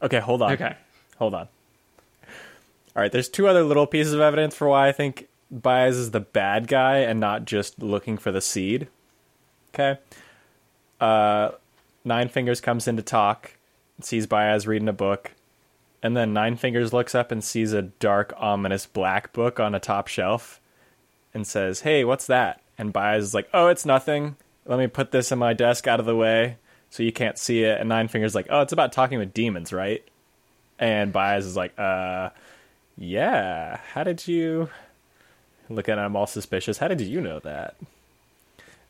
okay, hold on. okay. Hold on. All right, there's two other little pieces of evidence for why I think Bayaz is the bad guy and not just looking for the seed. Okay. Uh, Nine Fingers comes in to talk, sees Bayaz reading a book, and then Nine Fingers looks up and sees a dark, ominous black book on a top shelf and says, Hey, what's that? And Bayaz is like, Oh, it's nothing. Let me put this in my desk out of the way so you can't see it. And Nine Fingers like, Oh, it's about talking with demons, right? And Bayaz is like, uh, yeah. How did you look at him all suspicious? How did you know that?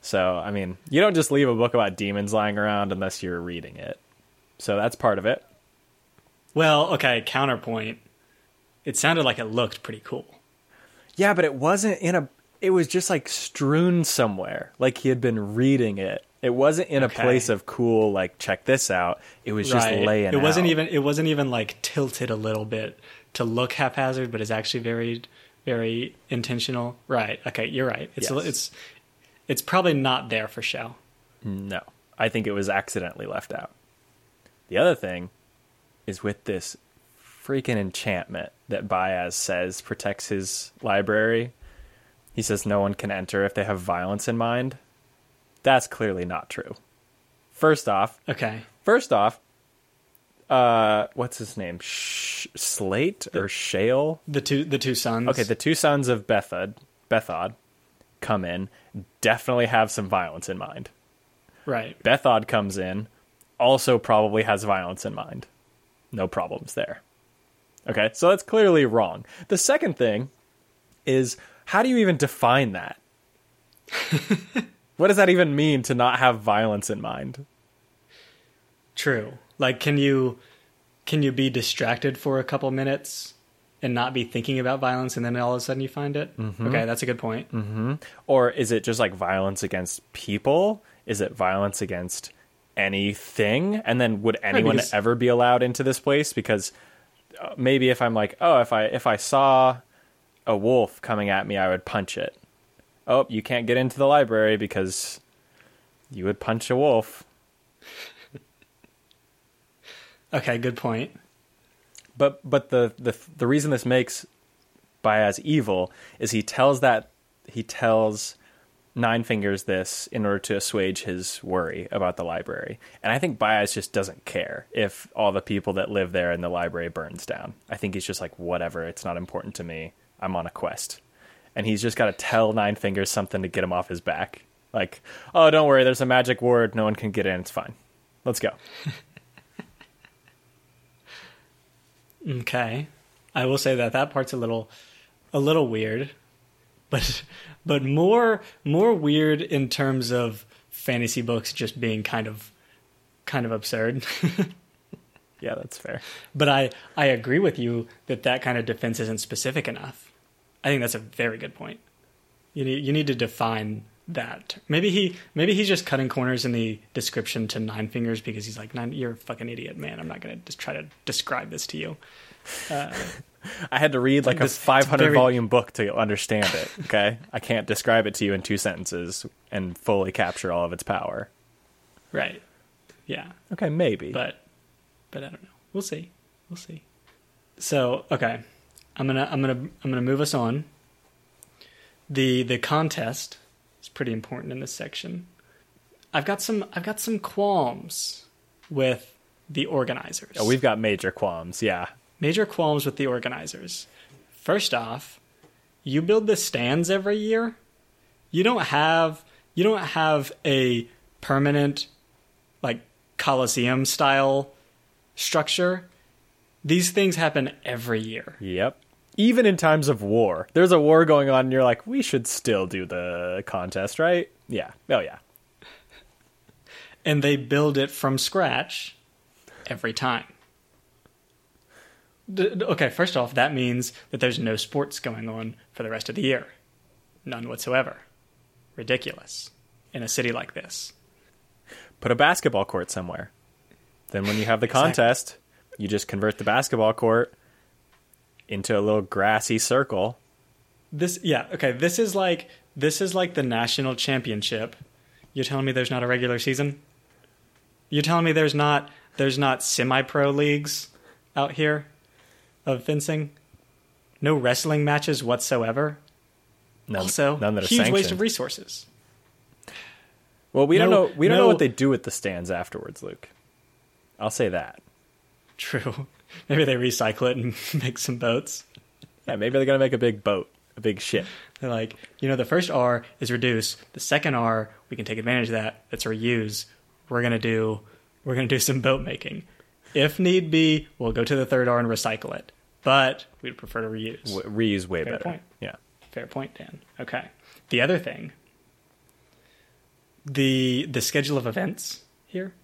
So, I mean, you don't just leave a book about demons lying around unless you're reading it. So that's part of it. Well, okay. Counterpoint. It sounded like it looked pretty cool. Yeah, but it wasn't in a. It was just like strewn somewhere, like he had been reading it. It wasn't in Okay. a place of cool, like check this out. It was just Right. laying. It wasn't out. even. It wasn't even like tilted a little bit to look haphazard, but it's actually very, very intentional. Right. Okay. You're right. It's Yes. it's it's probably not there for show. No, I think it was accidentally left out. The other thing is with this freaking enchantment that Bayaz says protects his library. He says no one can enter if they have violence in mind. That's clearly not true. First off, Okay. first off, uh, what's his name? Sh- Slate or Shale? The two the two sons. Okay, the two sons of Bethod, Bethod, come in, definitely have some violence in mind. right. Bethod comes in, also probably has violence in mind. No problems there. Okay, so that's clearly wrong. The second thing is how do you even define that? what does that even mean to not have violence in mind? True. Like, can you can you be distracted for a couple minutes and not be thinking about violence, and then all of a sudden you find it? Mm-hmm. Okay, that's a good point. Or is it just like violence against people? Is it violence against anything? And then would anyone because- ever be allowed into this place? Because uh, maybe if I'm like, oh, if I if I saw a wolf coming at me, I would punch it. Oh, you can't get into the library because you would punch a wolf. Okay, good point. But but the the the reason this makes Bayaz evil is he tells that he tells Nine Fingers this in order to assuage his worry about the library. And I think Bayaz just doesn't care if all the people that live there in the library burns down. I think he's just like whatever, it's not important to me. I'm on a quest. And he's just got to tell Nine Fingers something to get him off his back. Like, "Oh, don't worry, there's a magic word, no one can get in, it's fine. Let's go." Okay, I will say that that part's a little a little weird, but but more more weird in terms of fantasy books just being kind of kind of absurd. Yeah, that's fair. But I, I agree with you that that kind of defense isn't specific enough. I think that's a very good point. You need you need to define that. Maybe he maybe he's just cutting corners in the description to Nine Fingers because he's like, Nine, you're a fucking idiot, man. I'm not gonna just try to describe this to you. Uh, I had to read like a This- it's 500 very- volume book to understand it. Okay, I can't describe it to you in two sentences and fully capture all of its power. Right. Yeah. Okay, maybe. But but I don't know. We'll see. We'll see. So okay, I'm gonna I'm gonna I'm gonna move us on. The the contest is pretty important in this section. I've got some I've got some qualms with the organizers. Oh, we've got major qualms. Yeah. Major qualms with the organizers. First off, you build the stands every year. You don't have you don't have a permanent like coliseum style structure. These things happen every year. Yep. Even in times of war, there's a war going on, and you're like, we should still do the contest, right? Yeah. Oh, yeah. And they build it from scratch every time. Okay, first off, that means that there's no sports going on for the rest of the year. None whatsoever. Ridiculous. In a city like this. Put a basketball court somewhere. Then, when you have the Exactly. contest, you just convert the basketball court into a little grassy circle. This yeah, okay, this is like this is like the national championship. You're telling me there's not a regular season? You're telling me there's not there's not semi-pro leagues out here of fencing? No wrestling matches whatsoever? None, also, none that are huge sanctioned. waste of resources. well, we don't know. We don't know what they do with the stands afterwards, Luke. I'll say that. True. Maybe they recycle it and make some boats. Yeah, maybe they're gonna make a big boat, a big ship. They're like, you know, the first R is reduce. The second R, we can take advantage of that. That's reuse. We're gonna do we're gonna do some boat making. If need be, we'll go to the third R and recycle it. But we'd prefer to reuse. W- reuse way Fair better. point. Yeah. Fair point, Dan. Okay. The other thing, the the schedule of events here,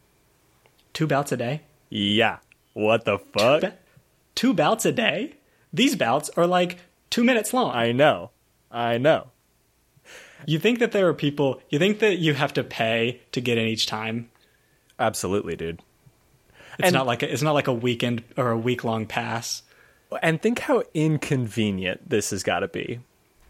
two bouts a day. Yeah. What the fuck? Ba- Two bouts a day. These bouts are like two minutes long. I know. I know. You think that there are people? You think that you have to pay to get in each time? Absolutely, dude. It's And- not like a, it's not like a weekend or a week long pass. And think how inconvenient this has got to be.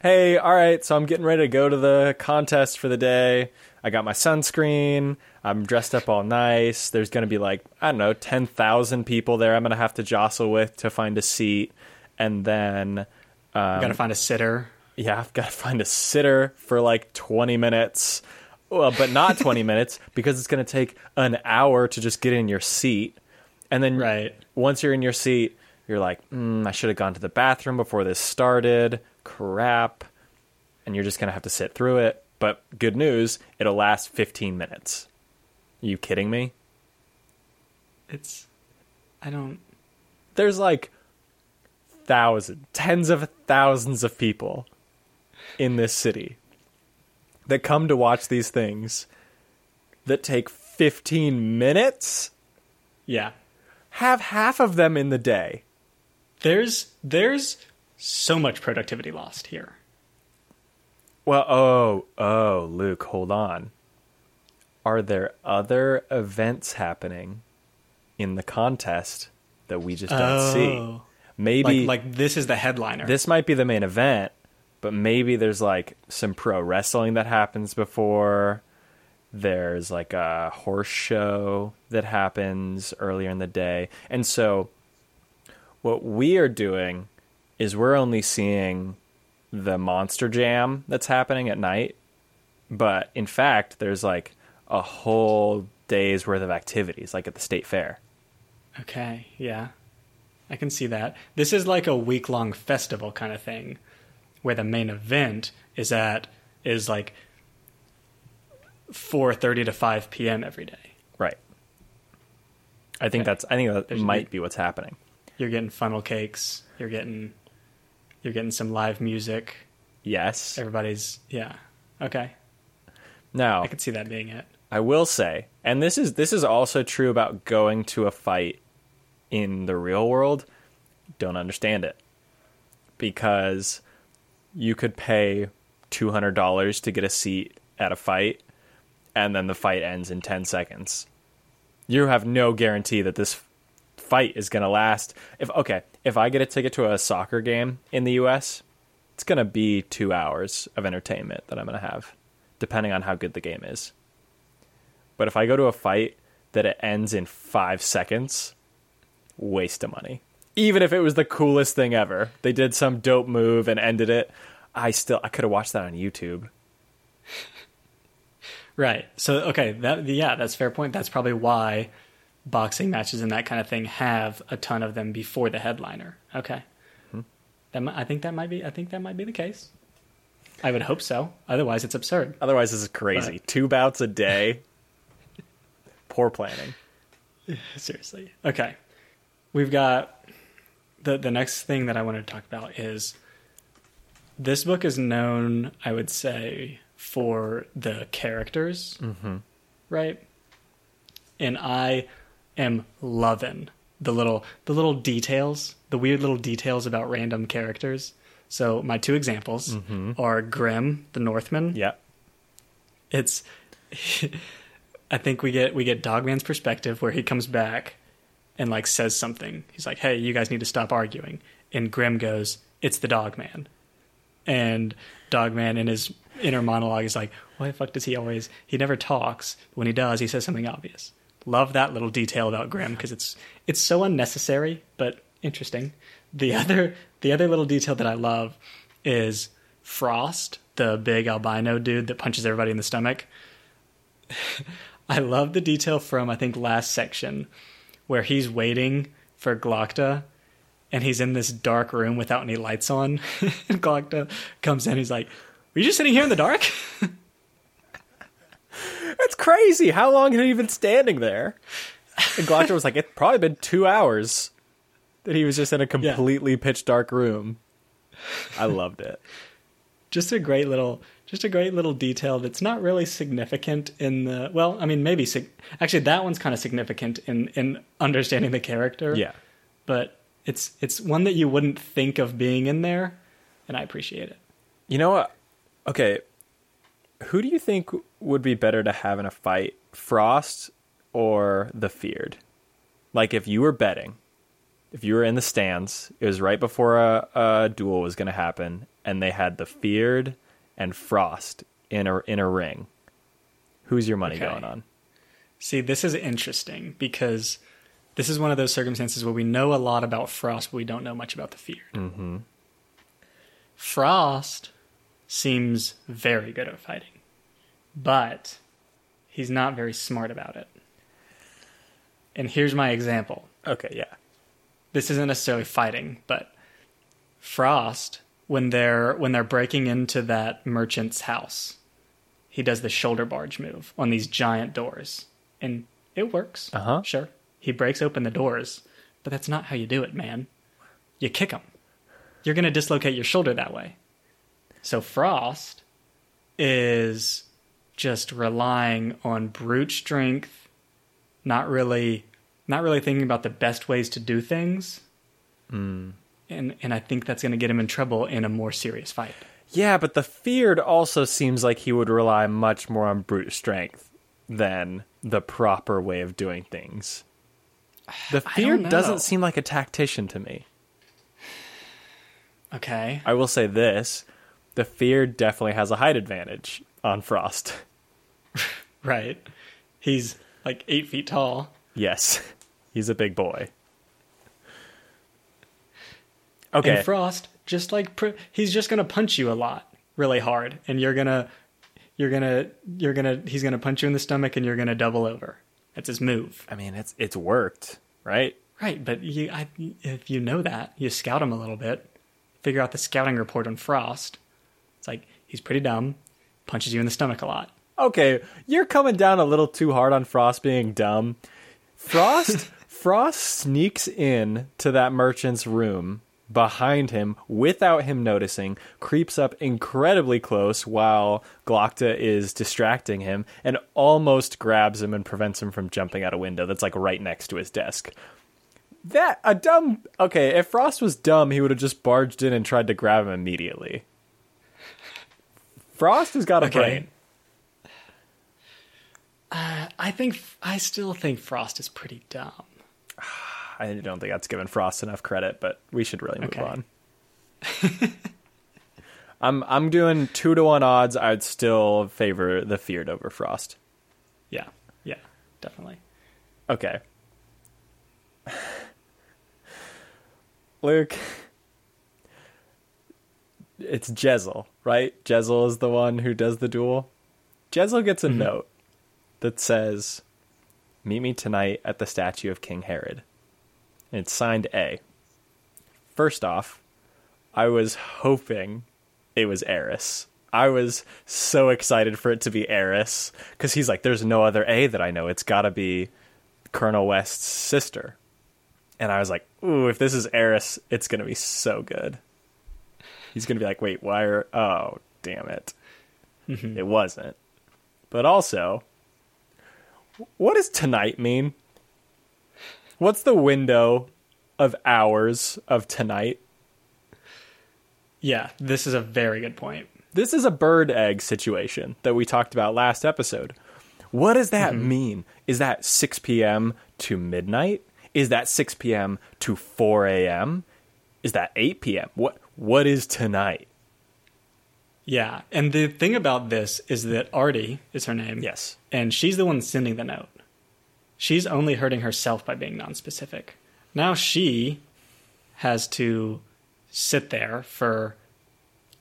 Hey, all right, so I'm getting ready to go to the contest for the day. I got my sunscreen. I'm dressed up all nice. There's going to be like, I don't know, 10,000 people there I'm going to have to jostle with to find a seat. And then, Um, got to find a sitter. yeah, I've got to find a sitter for like 20 minutes. Well, but not 20 minutes because it's going to take an hour to just get in your seat. And then Right. once you're in your seat, you're like, mm, I should have gone to the bathroom before this started. Crap. And you're just going to have to sit through it. But good news, it'll last 15 minutes. Are you kidding me? It's I don't. There's like thousands, tens of thousands of people in this city that come to watch these things that take 15 minutes. Yeah. Have half of them in the day. There's there's so much productivity lost here. Well, oh, oh, Luke, hold on. Are there other events happening in the contest that we just don't see? Oh. Maybe Like like this is the headliner. this might be the main event, but maybe there's like some pro wrestling that happens before. There's like a horse show that happens earlier in the day. And so what we are doing is we're only seeing the monster jam that's happening at night. But in fact, there's like a whole day's worth of activities, like at the state fair. Okay, yeah. I can see that. This is like a week long festival kind of thing where the main event is at is like 4:30 to 5 p.m. every day. Right. I think Okay. that's I think that There's- might be what's happening. You're getting funnel cakes, you're getting you're getting some live music. Yes. Everybody's yeah. Okay. Now, I could see that being it. I will say, and this is this is also true about going to a fight in the real world. Don't understand it because you could pay two hundred dollars to get a seat at a fight, and then the fight ends in ten seconds. You have no guarantee that this fight is going to last. If okay, if I get a ticket to a soccer game in the U.S., it's going to be two hours of entertainment that I'm going to have, depending on how good the game is. But if I go to a fight that it ends in five seconds, waste of money. Even if it was the coolest thing ever, they did some dope move and ended it. I still I could have watched that on YouTube. Right. So okay, that yeah, that's a fair point. That's probably why boxing matches and that kind of thing have a ton of them before the headliner. Okay. Hmm. That I think that might be I think that might be the case. I would hope so. Otherwise, it's absurd. Otherwise, this is crazy. But- Two bouts a day. Poor planning. Seriously. Okay. We've got the the next thing that I wanted to talk about is this book is known, I would say, for the characters. Mm-hmm. Right? And I am loving the little the little details, the weird little details about random characters. So my two examples are Grim, the Northman, Yeah. it's I think we get we get Dogman's perspective where he comes back and like says something. He's like, "Hey, you guys need to stop arguing." And Grim goes, "It's the Dogman." And Dogman in his inner monologue is like, "Why the fuck does he always he never talks, but when he does, he says something obvious." Love that little detail about Grim because it's it's so unnecessary but interesting. The other the other little detail that I love is Frost, the big albino dude that punches everybody in the stomach. I love the detail from I think last section where he's waiting for Glokta and he's in this dark room without any lights on. and Glokta comes in, he's like, Were you just sitting here in the dark? That's crazy. How long had he been standing there? And Glokta was like, it's probably been two hours that he was just in a completely pitch dark room. I loved it. just a great little just a great little detail that's not really significant in the well i mean maybe sig- actually that one's kind of significant in in understanding the character Yeah. but it's it's one that you wouldn't think of being in there and i appreciate it You know what? Okay. Who do you think would be better to have in a fight, Frost or the Feared? Like, if you were betting, if you were in the stands, it was right before a, a duel was going to happen, and they had the Feared and Frost in a in a ring. Who's your money Okay. going on? see this is interesting because this is one of those circumstances where we know a lot about frost but we don't know much about the feared mm-hmm. frost seems very good at fighting but he's not very smart about it and here's my example Okay, yeah. this isn't necessarily fighting, but Frost when they're when they're breaking into that merchant's house, he does the shoulder barge move on these giant doors, and it works. Uh-huh. Sure, he breaks open the doors, but that's not how you do it, man. You kick him. You're gonna dislocate your shoulder that way. So Frost is just relying on brute strength, not really not really thinking about the best ways to do things. Hmm. And and I think that's going to get him in trouble in a more serious fight. Yeah, but the Feared also seems like he would rely much more on brute strength than the proper way of doing things. The Feared doesn't seem like a tactician to me. Okay. I will say this the fear definitely has a height advantage on Frost. Right. He's like eight feet tall. Yes, he's a big boy. Okay. And Frost just like pr- he's just going to punch you a lot, really hard, and you're gonna you're gonna you're gonna he's gonna punch you in the stomach, and you're gonna double over. That's his move. I mean, it's it's worked, right? Right, but you, I, if you know that, you scout him a little bit, figure out the scouting report on Frost. It's like he's pretty dumb, punches you in the stomach a lot. Okay, you're coming down a little too hard on Frost being dumb. Frost Frost sneaks in to that merchant's room behind him without him noticing, creeps up incredibly close while Glokta is distracting him, and almost grabs him and prevents him from jumping out a window that's like right next to his desk. That a dumb okay, if Frost was dumb, he would have just barged in and tried to grab him immediately. Frost has got a Okay. brain. Uh, I think I still think Frost is pretty dumb. I don't think that's given Frost enough credit, but we should really move Okay. on. I'm I'm doing two to one odds. I'd still favor the feared over Frost. Yeah, yeah, definitely. Okay. Luke. It's Jezal, right? Jezal is the one who does the duel. Jezlo gets a mm-hmm. note that says, Meet me tonight at the statue of King Harod. And it's signed A. First off, I was hoping it was Eris. I was so excited for it to be Eris because he's like, there's no other A that I know. It's got to be Colonel West's sister. And I was like, ooh, if this is Eris, it's going to be so good. He's going to be like, wait, why are. Oh, damn it. Mm-hmm. It wasn't. But also, what does tonight mean? What's the window of hours of tonight? Yeah, this is a very good point. This is a bird egg situation that we talked about last episode. What does that mm-hmm. mean? Is that 6 p.m. to midnight? Is that 6 p.m. to 4 a.m.? Is that 8 p.m.? What what is tonight? Yeah, and the thing about this is that Ardee is her name. Yes. And she's the one sending the note. She's only hurting herself by being nonspecific. Now she has to sit there for.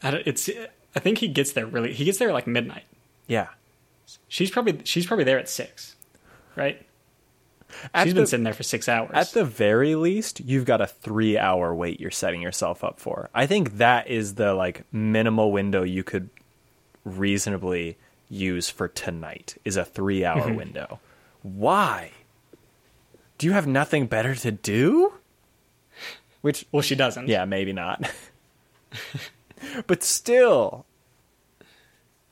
I don't- It's. I think he gets there really. He gets there at like midnight. Yeah. She's probably she's probably there at six, right? She's the- been sitting there for six hours. At the very least, you've got a three hour wait you're setting yourself up for. I think that is the like minimal window you could reasonably use for tonight is a three hour mm-hmm. window. Why? Do you have nothing better to do? Which well, she doesn't. yeah, maybe not. but still.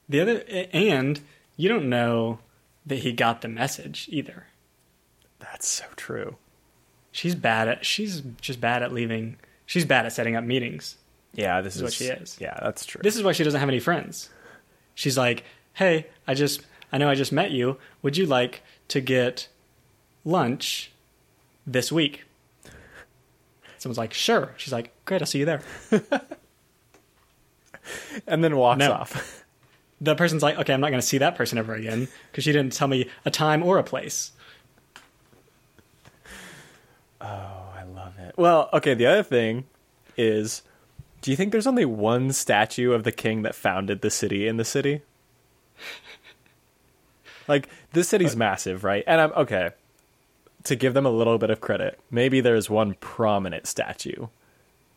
The other and you don't know that he got the message either. That's so true. She's bad at. She's just bad at leaving. She's bad at setting up meetings. Yeah, this is is what she is. Yeah, that's true. This is why she doesn't have any friends. She's like, "Hey, I just I know I just met you. Would you like to get lunch this week?" Someone's like, "Sure." She's like, "Great, I'll see you there." and then walks No. off. The person's like, "Okay, I'm not going to see that person ever again because she didn't tell me a time or a place." Oh, I love it. Well, okay, the other thing is do you think there's only one statue of the king that founded the city in the city? like this city's uh, massive, right? And I'm okay. To give them a little bit of credit, maybe there's one prominent statue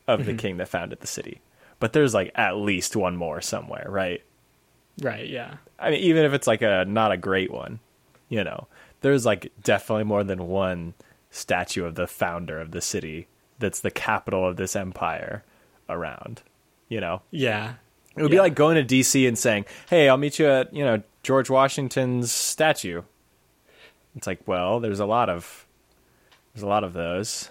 of the mm-hmm. king that founded the city. But there's like at least one more somewhere, right? Right? Yeah. I mean, even if it's like a not a great one, you know, there's like definitely more than one statue of the founder of the city that's the capital of this empire around. You know, Yeah. it would be like going to D.C. and saying, "Hey, I'll meet you at you know George Washington's statue." It's like, well, there's a lot of there's a lot of those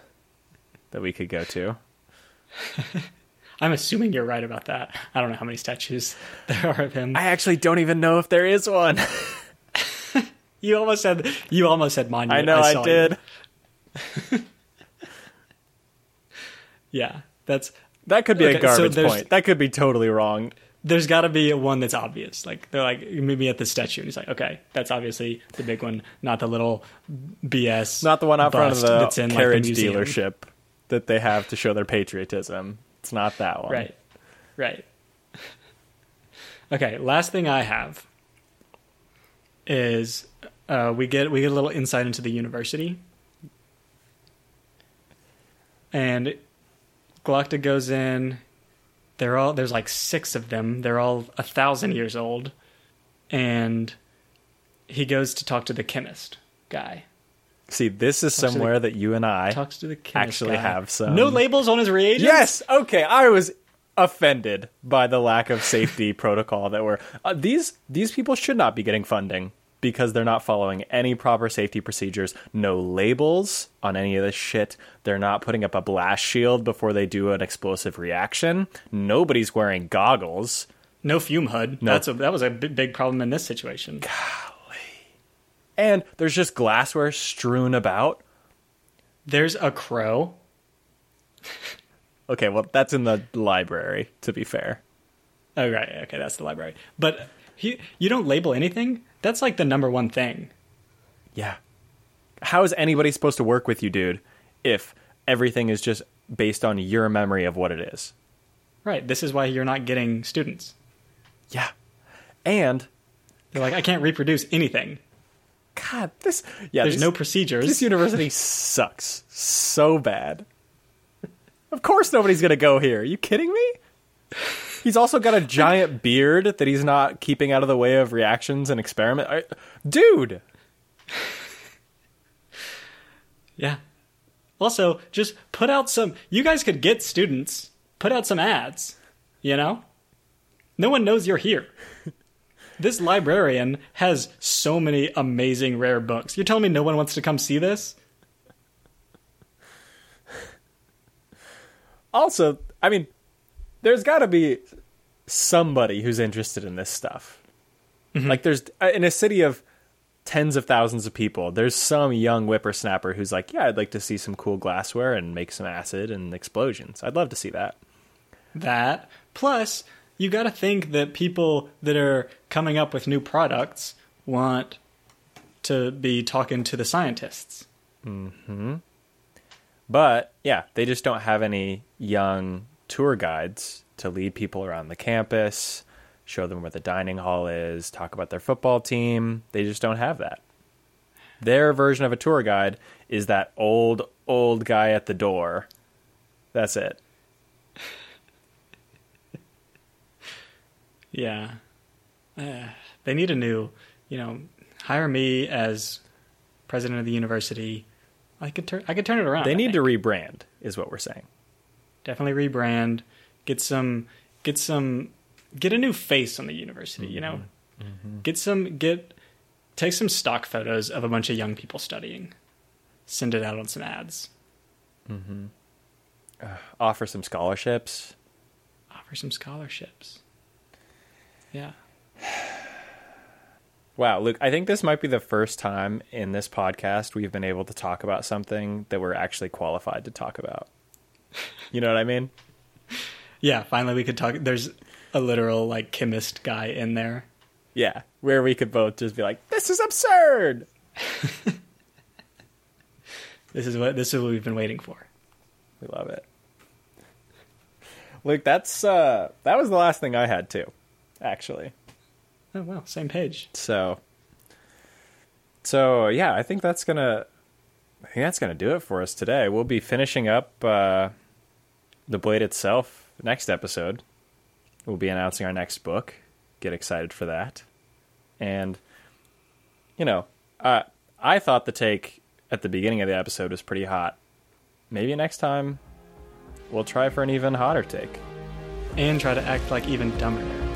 that we could go to. I'm assuming you're right about that. I don't know how many statues there are of him. I actually don't even know if there is one. you almost said you almost said monument. I know I, you. did. Yeah, that's That could be Okay, a garbage there's- point. That could be totally wrong. there's got to be one that's obvious. Like they're like meet me at the statue, and he's like, okay, that's obviously the big one, not the little BS. Not the one out front of the that's in, like, the carriage dealership that they have to show their patriotism. It's not that one. Right, right. Okay, last thing I have is uh, we get we get a little insight into the university, and Glokta goes in. They're all there's like six of them. They're all a thousand years old, and he goes to talk to the chemist guy. See, this is the- somewhere that you and I Talks to the actually guy. have some. no labels on his reagents. Yes. Okay. I was offended by the lack of safety protocol that were uh, these these people should not be getting funding because they're not following any proper safety procedures. No labels on any of this shit. They're not putting up a blast shield before they do an explosive reaction. Nobody's wearing goggles. no fume hood. No. That's a, that was a big, big problem in this situation. Golly. And there's just glassware strewn about. There's a crow. Okay, well, that's in the library, to be fair. Oh right, okay, that's the library. But he, you don't label anything. That's like the number one thing. Yeah. How is anybody supposed to work with you, dude, if everything is just based on your memory of what it is? Right. This is why you're not getting students. Yeah. And They're like, I can't reproduce anything. God, this yeah. There's this- no procedures. This university sucks so bad. Of course, nobody's gonna go here. Are you kidding me? He's also got a giant beard that he's not keeping out of the way of reactions and experiment. I, dude, Yeah. Also, just put out some. You guys could get students. Put out some ads. You know? No one knows you're here. this librarian has so many amazing rare books. You're telling me no one wants to come see this? also, I mean, there's got to be somebody who's interested in this stuff. Like, there's uh, in a city of tens of thousands of people, there's some young whippersnapper who's like, "Yeah, I'd like to see some cool glassware and make some acid and explosions. I'd love to see that." That. Plus, you got to think that people that are coming up with new products want to be talking to the scientists. Mhm. But yeah, they just don't have any young tour guides to lead people around the campus, show them where the dining hall is, talk about their football team. They just don't have that. Their version of a tour guide is that old, old guy at the door. That's it. Yeah. Uh, they need a new, you know, hire me as president of the university. I could turn I could turn it around. They need to rebrand, is what we're saying. Definitely rebrand, get some get some get a new face on the university, you know. Mm-hmm. Get some get take some stock photos of a bunch of young people studying. Send it out on some ads. mm-hmm Offer some scholarships. Offer some scholarships. Yeah. Wow, Luke, I think this might be the first time in this podcast we've been able to talk about something that we're actually qualified to talk about. You know what I mean? Yeah, finally we could talk there's a literal like chemist guy in there. Yeah, where we could both just be like, "This is absurd." This is what this is what we've been waiting for. We love it. Luke, that's uh that was the last thing I had too, actually. Oh wow, same page. So So, yeah, I think that's going to I think that's going to do it for us today. We'll be finishing up uh the blade itself next episode. We'll be announcing our next book. Get excited for that. And you know, uh, I thought the take at the beginning of the episode was pretty hot. Maybe next time we'll try for an even hotter take. And try to act like even dumber.